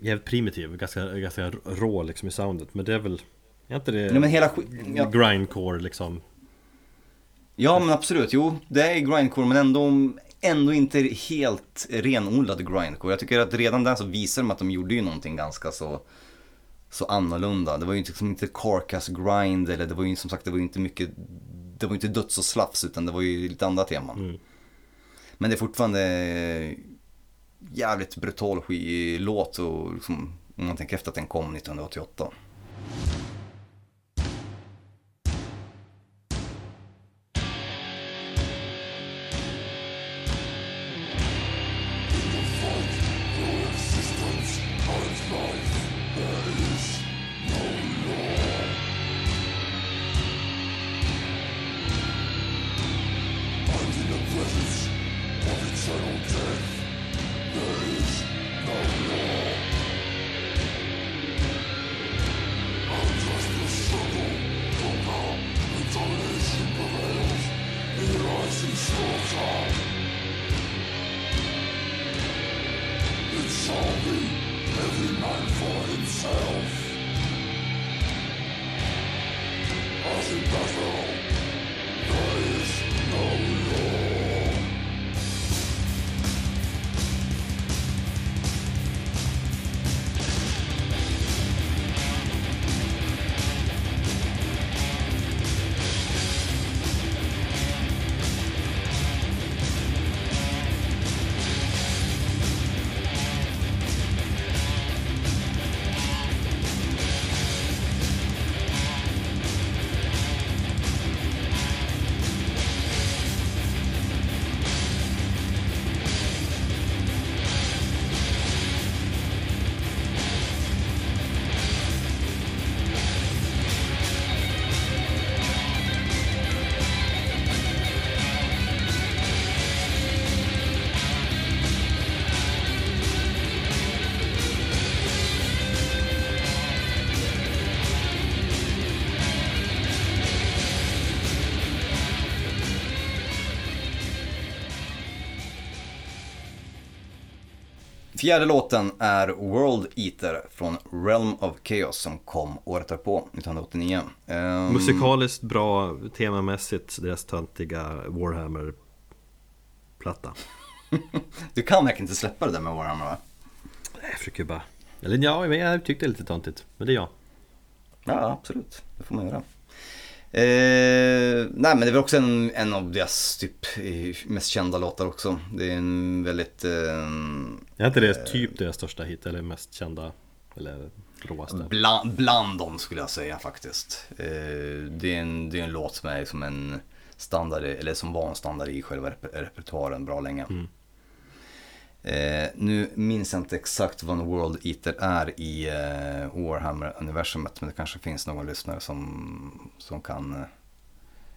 Jävligt primitiv, ganska, ganska rå liksom i soundet Men det är väl, är inte det Nej, men hela ja. grindcore liksom? Ja men absolut, jo det är grindcore men ändå, ändå inte helt renodlad grindcore. Jag tycker att redan där så visar de att de gjorde ju någonting ganska så, så annorlunda. Det var ju liksom inte carcass grind eller det var ju som sagt det var ju inte mycket, det var ju inte döds och slafs utan det var ju lite andra teman. Mm. Men det är fortfarande jävligt brutal låt och liksom, om man tänker efter att den kom 1988. Fjärde låten är World Eater från Realm of Chaos som kom året därpå, 1989. Ehm, Musikaliskt bra, temamässigt deras töntiga Warhammer-platta [LAUGHS] Du kan verkligen inte släppa det där med Warhammer va? Jag försöker bara Eller ja, jag tyckte det lite töntigt Men det är jag Ja, absolut. Det får man göra. Eh, nej men det är väl också en, en av deras typ mest kända låtar också. Det är en väldigt... Eh, är inte det typ deras största hit eller mest kända? Eller råaste? Bland, bland dem skulle jag säga faktiskt. Eh, det, är en, det är en låt som är som en standard, eller som var en standard i själva rep repertoaren bra länge. Mm. Eh, nu minns jag inte exakt vad en World Eater är i eh, Warhammer-universumet men det kanske finns någon lyssnare som, som kan eh,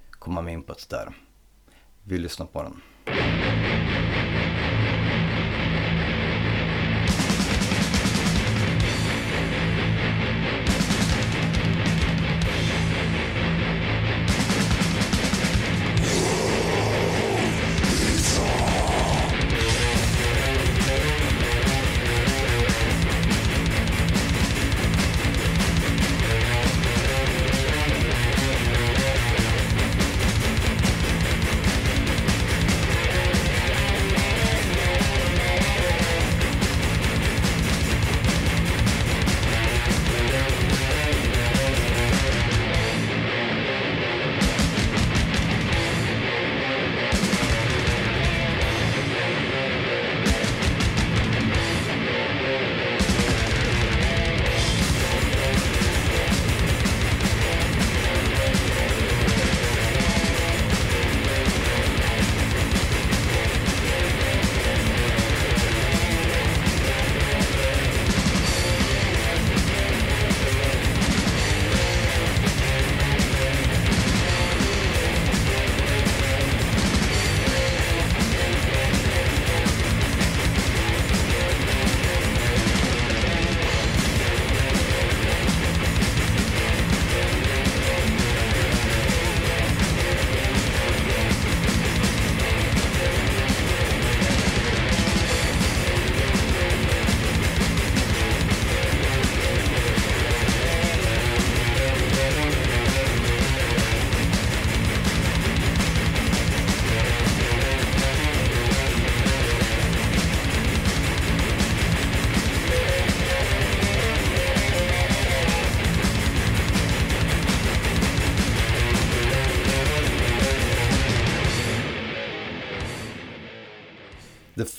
komma med input där. Vi lyssnar på den.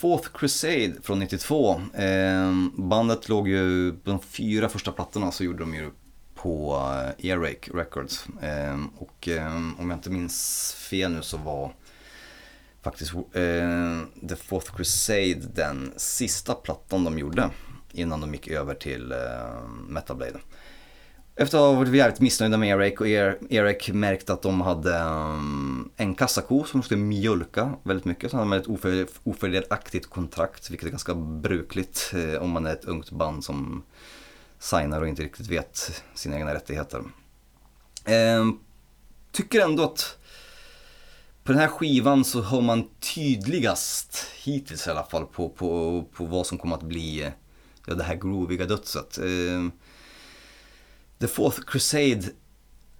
Fourth Crusade från 92. Eh, bandet låg ju, på de fyra första plattorna så gjorde de ju på eh, Earache Records. Eh, och eh, om jag inte minns fel nu så var faktiskt eh, The Fourth Crusade den sista plattan de gjorde innan de gick över till eh, Metal Blade. Efter att ha varit jävligt missnöjda med Erik och Erik märkte att de hade um, en kassako som de skulle mjölka väldigt mycket. Så hade de ett ofördelaktigt kontrakt, vilket är ganska brukligt eh, om man är ett ungt band som signar och inte riktigt vet sina egna rättigheter. Ehm, tycker ändå att på den här skivan så har man tydligast, hittills i alla fall, på, på, på vad som kommer att bli ja, det här grooviga dödset. Eh, The Fourth Crusade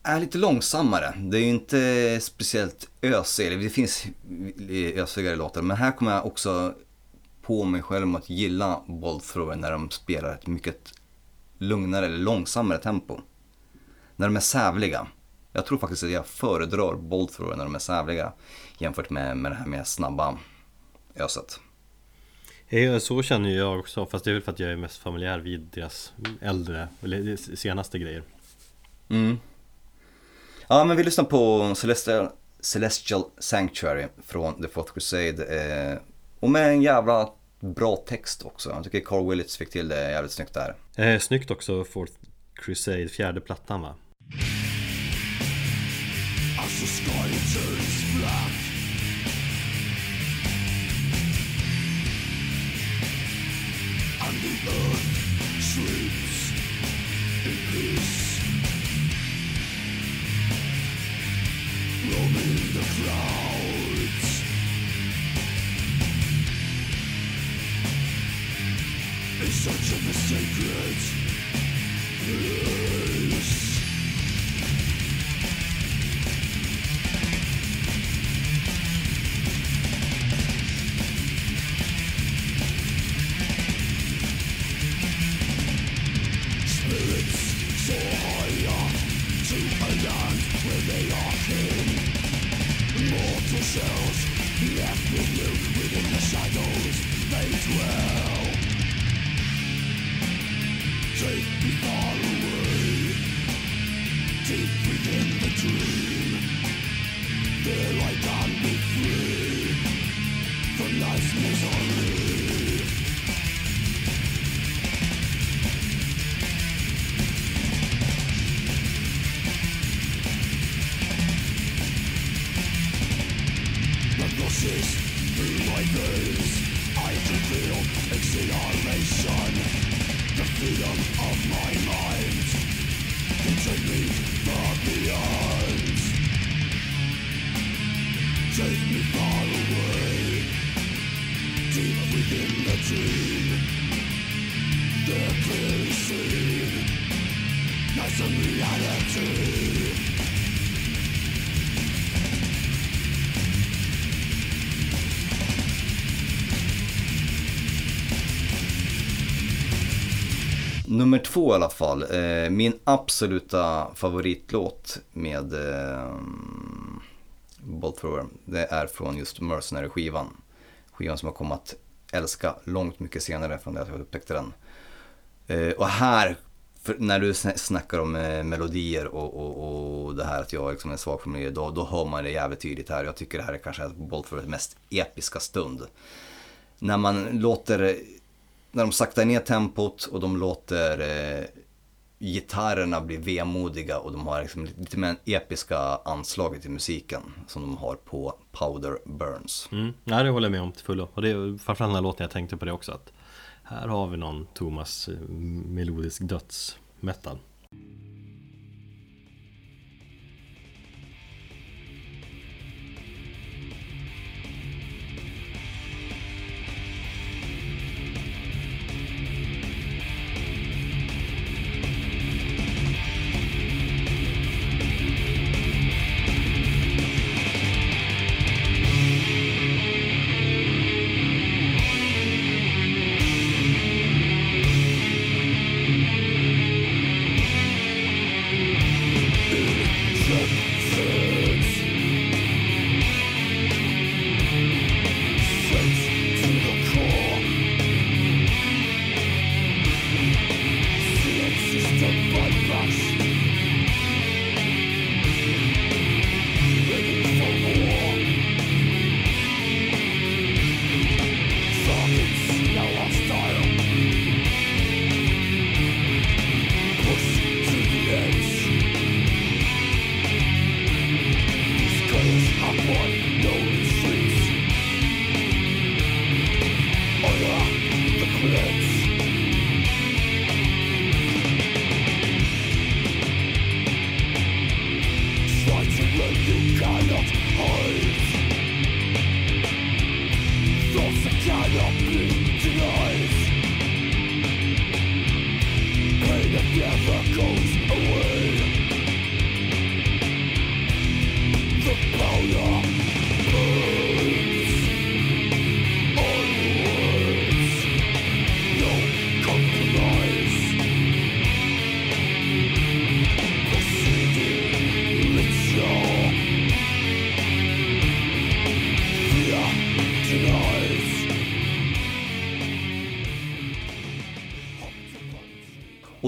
är lite långsammare. Det är ju inte speciellt ösig, det finns ösigare låtar. Men här kommer jag också på mig själv om att gilla Bolt Thrower när de spelar ett mycket lugnare eller långsammare tempo. När de är sävliga. Jag tror faktiskt att jag föredrar Bolt Thrower när de är sävliga jämfört med, med det här mer snabba öset. Så känner jag också, fast det är väl för att jag är mest familjär vid deras äldre, eller senaste grejer. Mm. Ja, men vi lyssnar på Celestial, Celestial Sanctuary från The Fourth Crusade. Eh, och med en jävla bra text också. Jag tycker Carl Willits fick till det jävligt snyggt där. Eh, snyggt också Fourth Crusade, fjärde plattan va? As search of the sacred place. they are king Mortal souls left with loot within the shadows They dwell Take me far away. Deep within the dream. There I die voices through my veins I can feel exhilaration. The freedom of my mind. Can take me far beyond Take me far away. Deep within the dream. They're clearly seen Nice and reality. Nummer två i alla fall. Eh, min absoluta favoritlåt med eh, Bolt Thrower. Det är från just Mercenary-skivan. Skivan som jag kommer att älska långt mycket senare från det att jag upptäckte den. Eh, och här, när du snackar om eh, melodier och, och, och det här att jag liksom är svag för melodier, då, då hör man det jävligt tydligt här. Jag tycker det här är kanske Bolt Throwers mest episka stund. När man låter när de saktar ner tempot och de låter eh, gitarrerna bli vemodiga och de har liksom lite mer episka anslaget i musiken som de har på Powder Burns. Mm. Ja, det håller jag med om till fullo. Och det är framförallt den här låten jag tänkte på det också. Att här har vi någon Thomas eh, melodisk dödsmetal.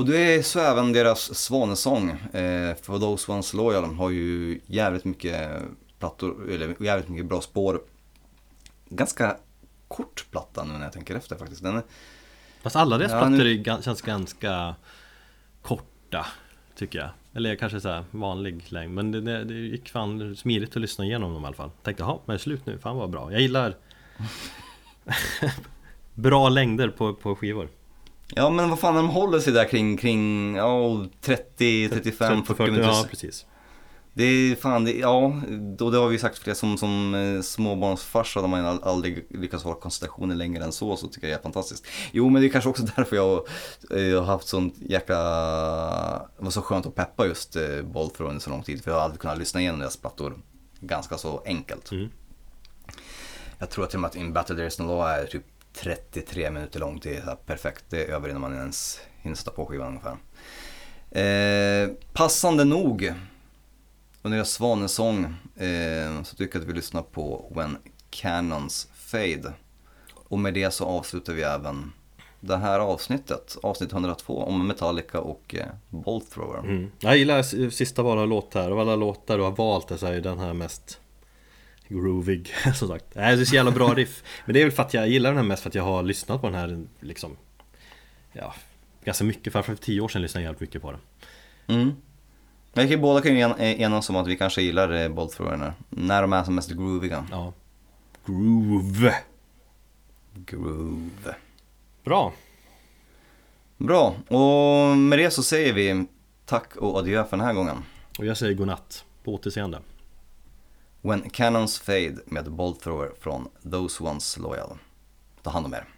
Och det är så även deras svanesång, eh, For Those Ones Loyal, har ju jävligt mycket plattor, eller jävligt mycket bra spår. Ganska kort platta nu när jag tänker efter faktiskt. Den är... Fast alla deras ja, plattor nu... känns ganska korta, tycker jag. Eller kanske så här vanlig längd. Men det, det, det gick fan smidigt att lyssna igenom dem i alla fall. Tänkte, jaha, men slut nu? Fan vad bra. Jag gillar [LAUGHS] [LAUGHS] bra längder på, på skivor. Ja men vad fan, de håller sig där kring, kring ja, 30, 35, 40 minuter. Ja, precis. Det är fan, det, ja, då det har vi sagt flera som, som eh, småbarnsfarsa där man aldrig lyckats hålla koncentrationen längre än så, så tycker jag det är fantastiskt. Jo men det är kanske också [LAUGHS] därför jag, jag eh, har haft sånt jäkla, det var så skönt att peppa just eh, Bolt under så lång tid, för jag har aldrig kunnat lyssna igenom deras plattor ganska så enkelt. Mm. Jag tror till och med att In Battle There Is No Law är typ 33 minuter långt, det är perfekt. Det är över innan man ens hinner sätta på skivan ungefär. Eh, passande nog under deras svanesång eh, så tycker jag att vi lyssnar på When Cannons Fade. Och med det så avslutar vi även det här avsnittet, avsnitt 102 om Metallica och eh, Bolt Thrower. Mm. Jag gillar sista bara låt här, av alla låtar du har valt så är den här mest groovig [LAUGHS] som sagt. Det är så jävla bra riff. Men det är väl för att jag gillar den här mest för att jag har lyssnat på den här liksom Ja, ganska mycket, för tio år sedan lyssnade jag jävligt mycket på den. Mm. Men vi båda kan ju en, enas om att vi kanske gillar eh, Bolt Thrower när de är som mest grooviga. Ja. Groove. Groove. Bra. Bra, och med det så säger vi tack och adjö för den här gången. Och jag säger godnatt. På återseende. When Cannons Fade med Bolt Thrower från Those Ones Loyal. Ta hand om er.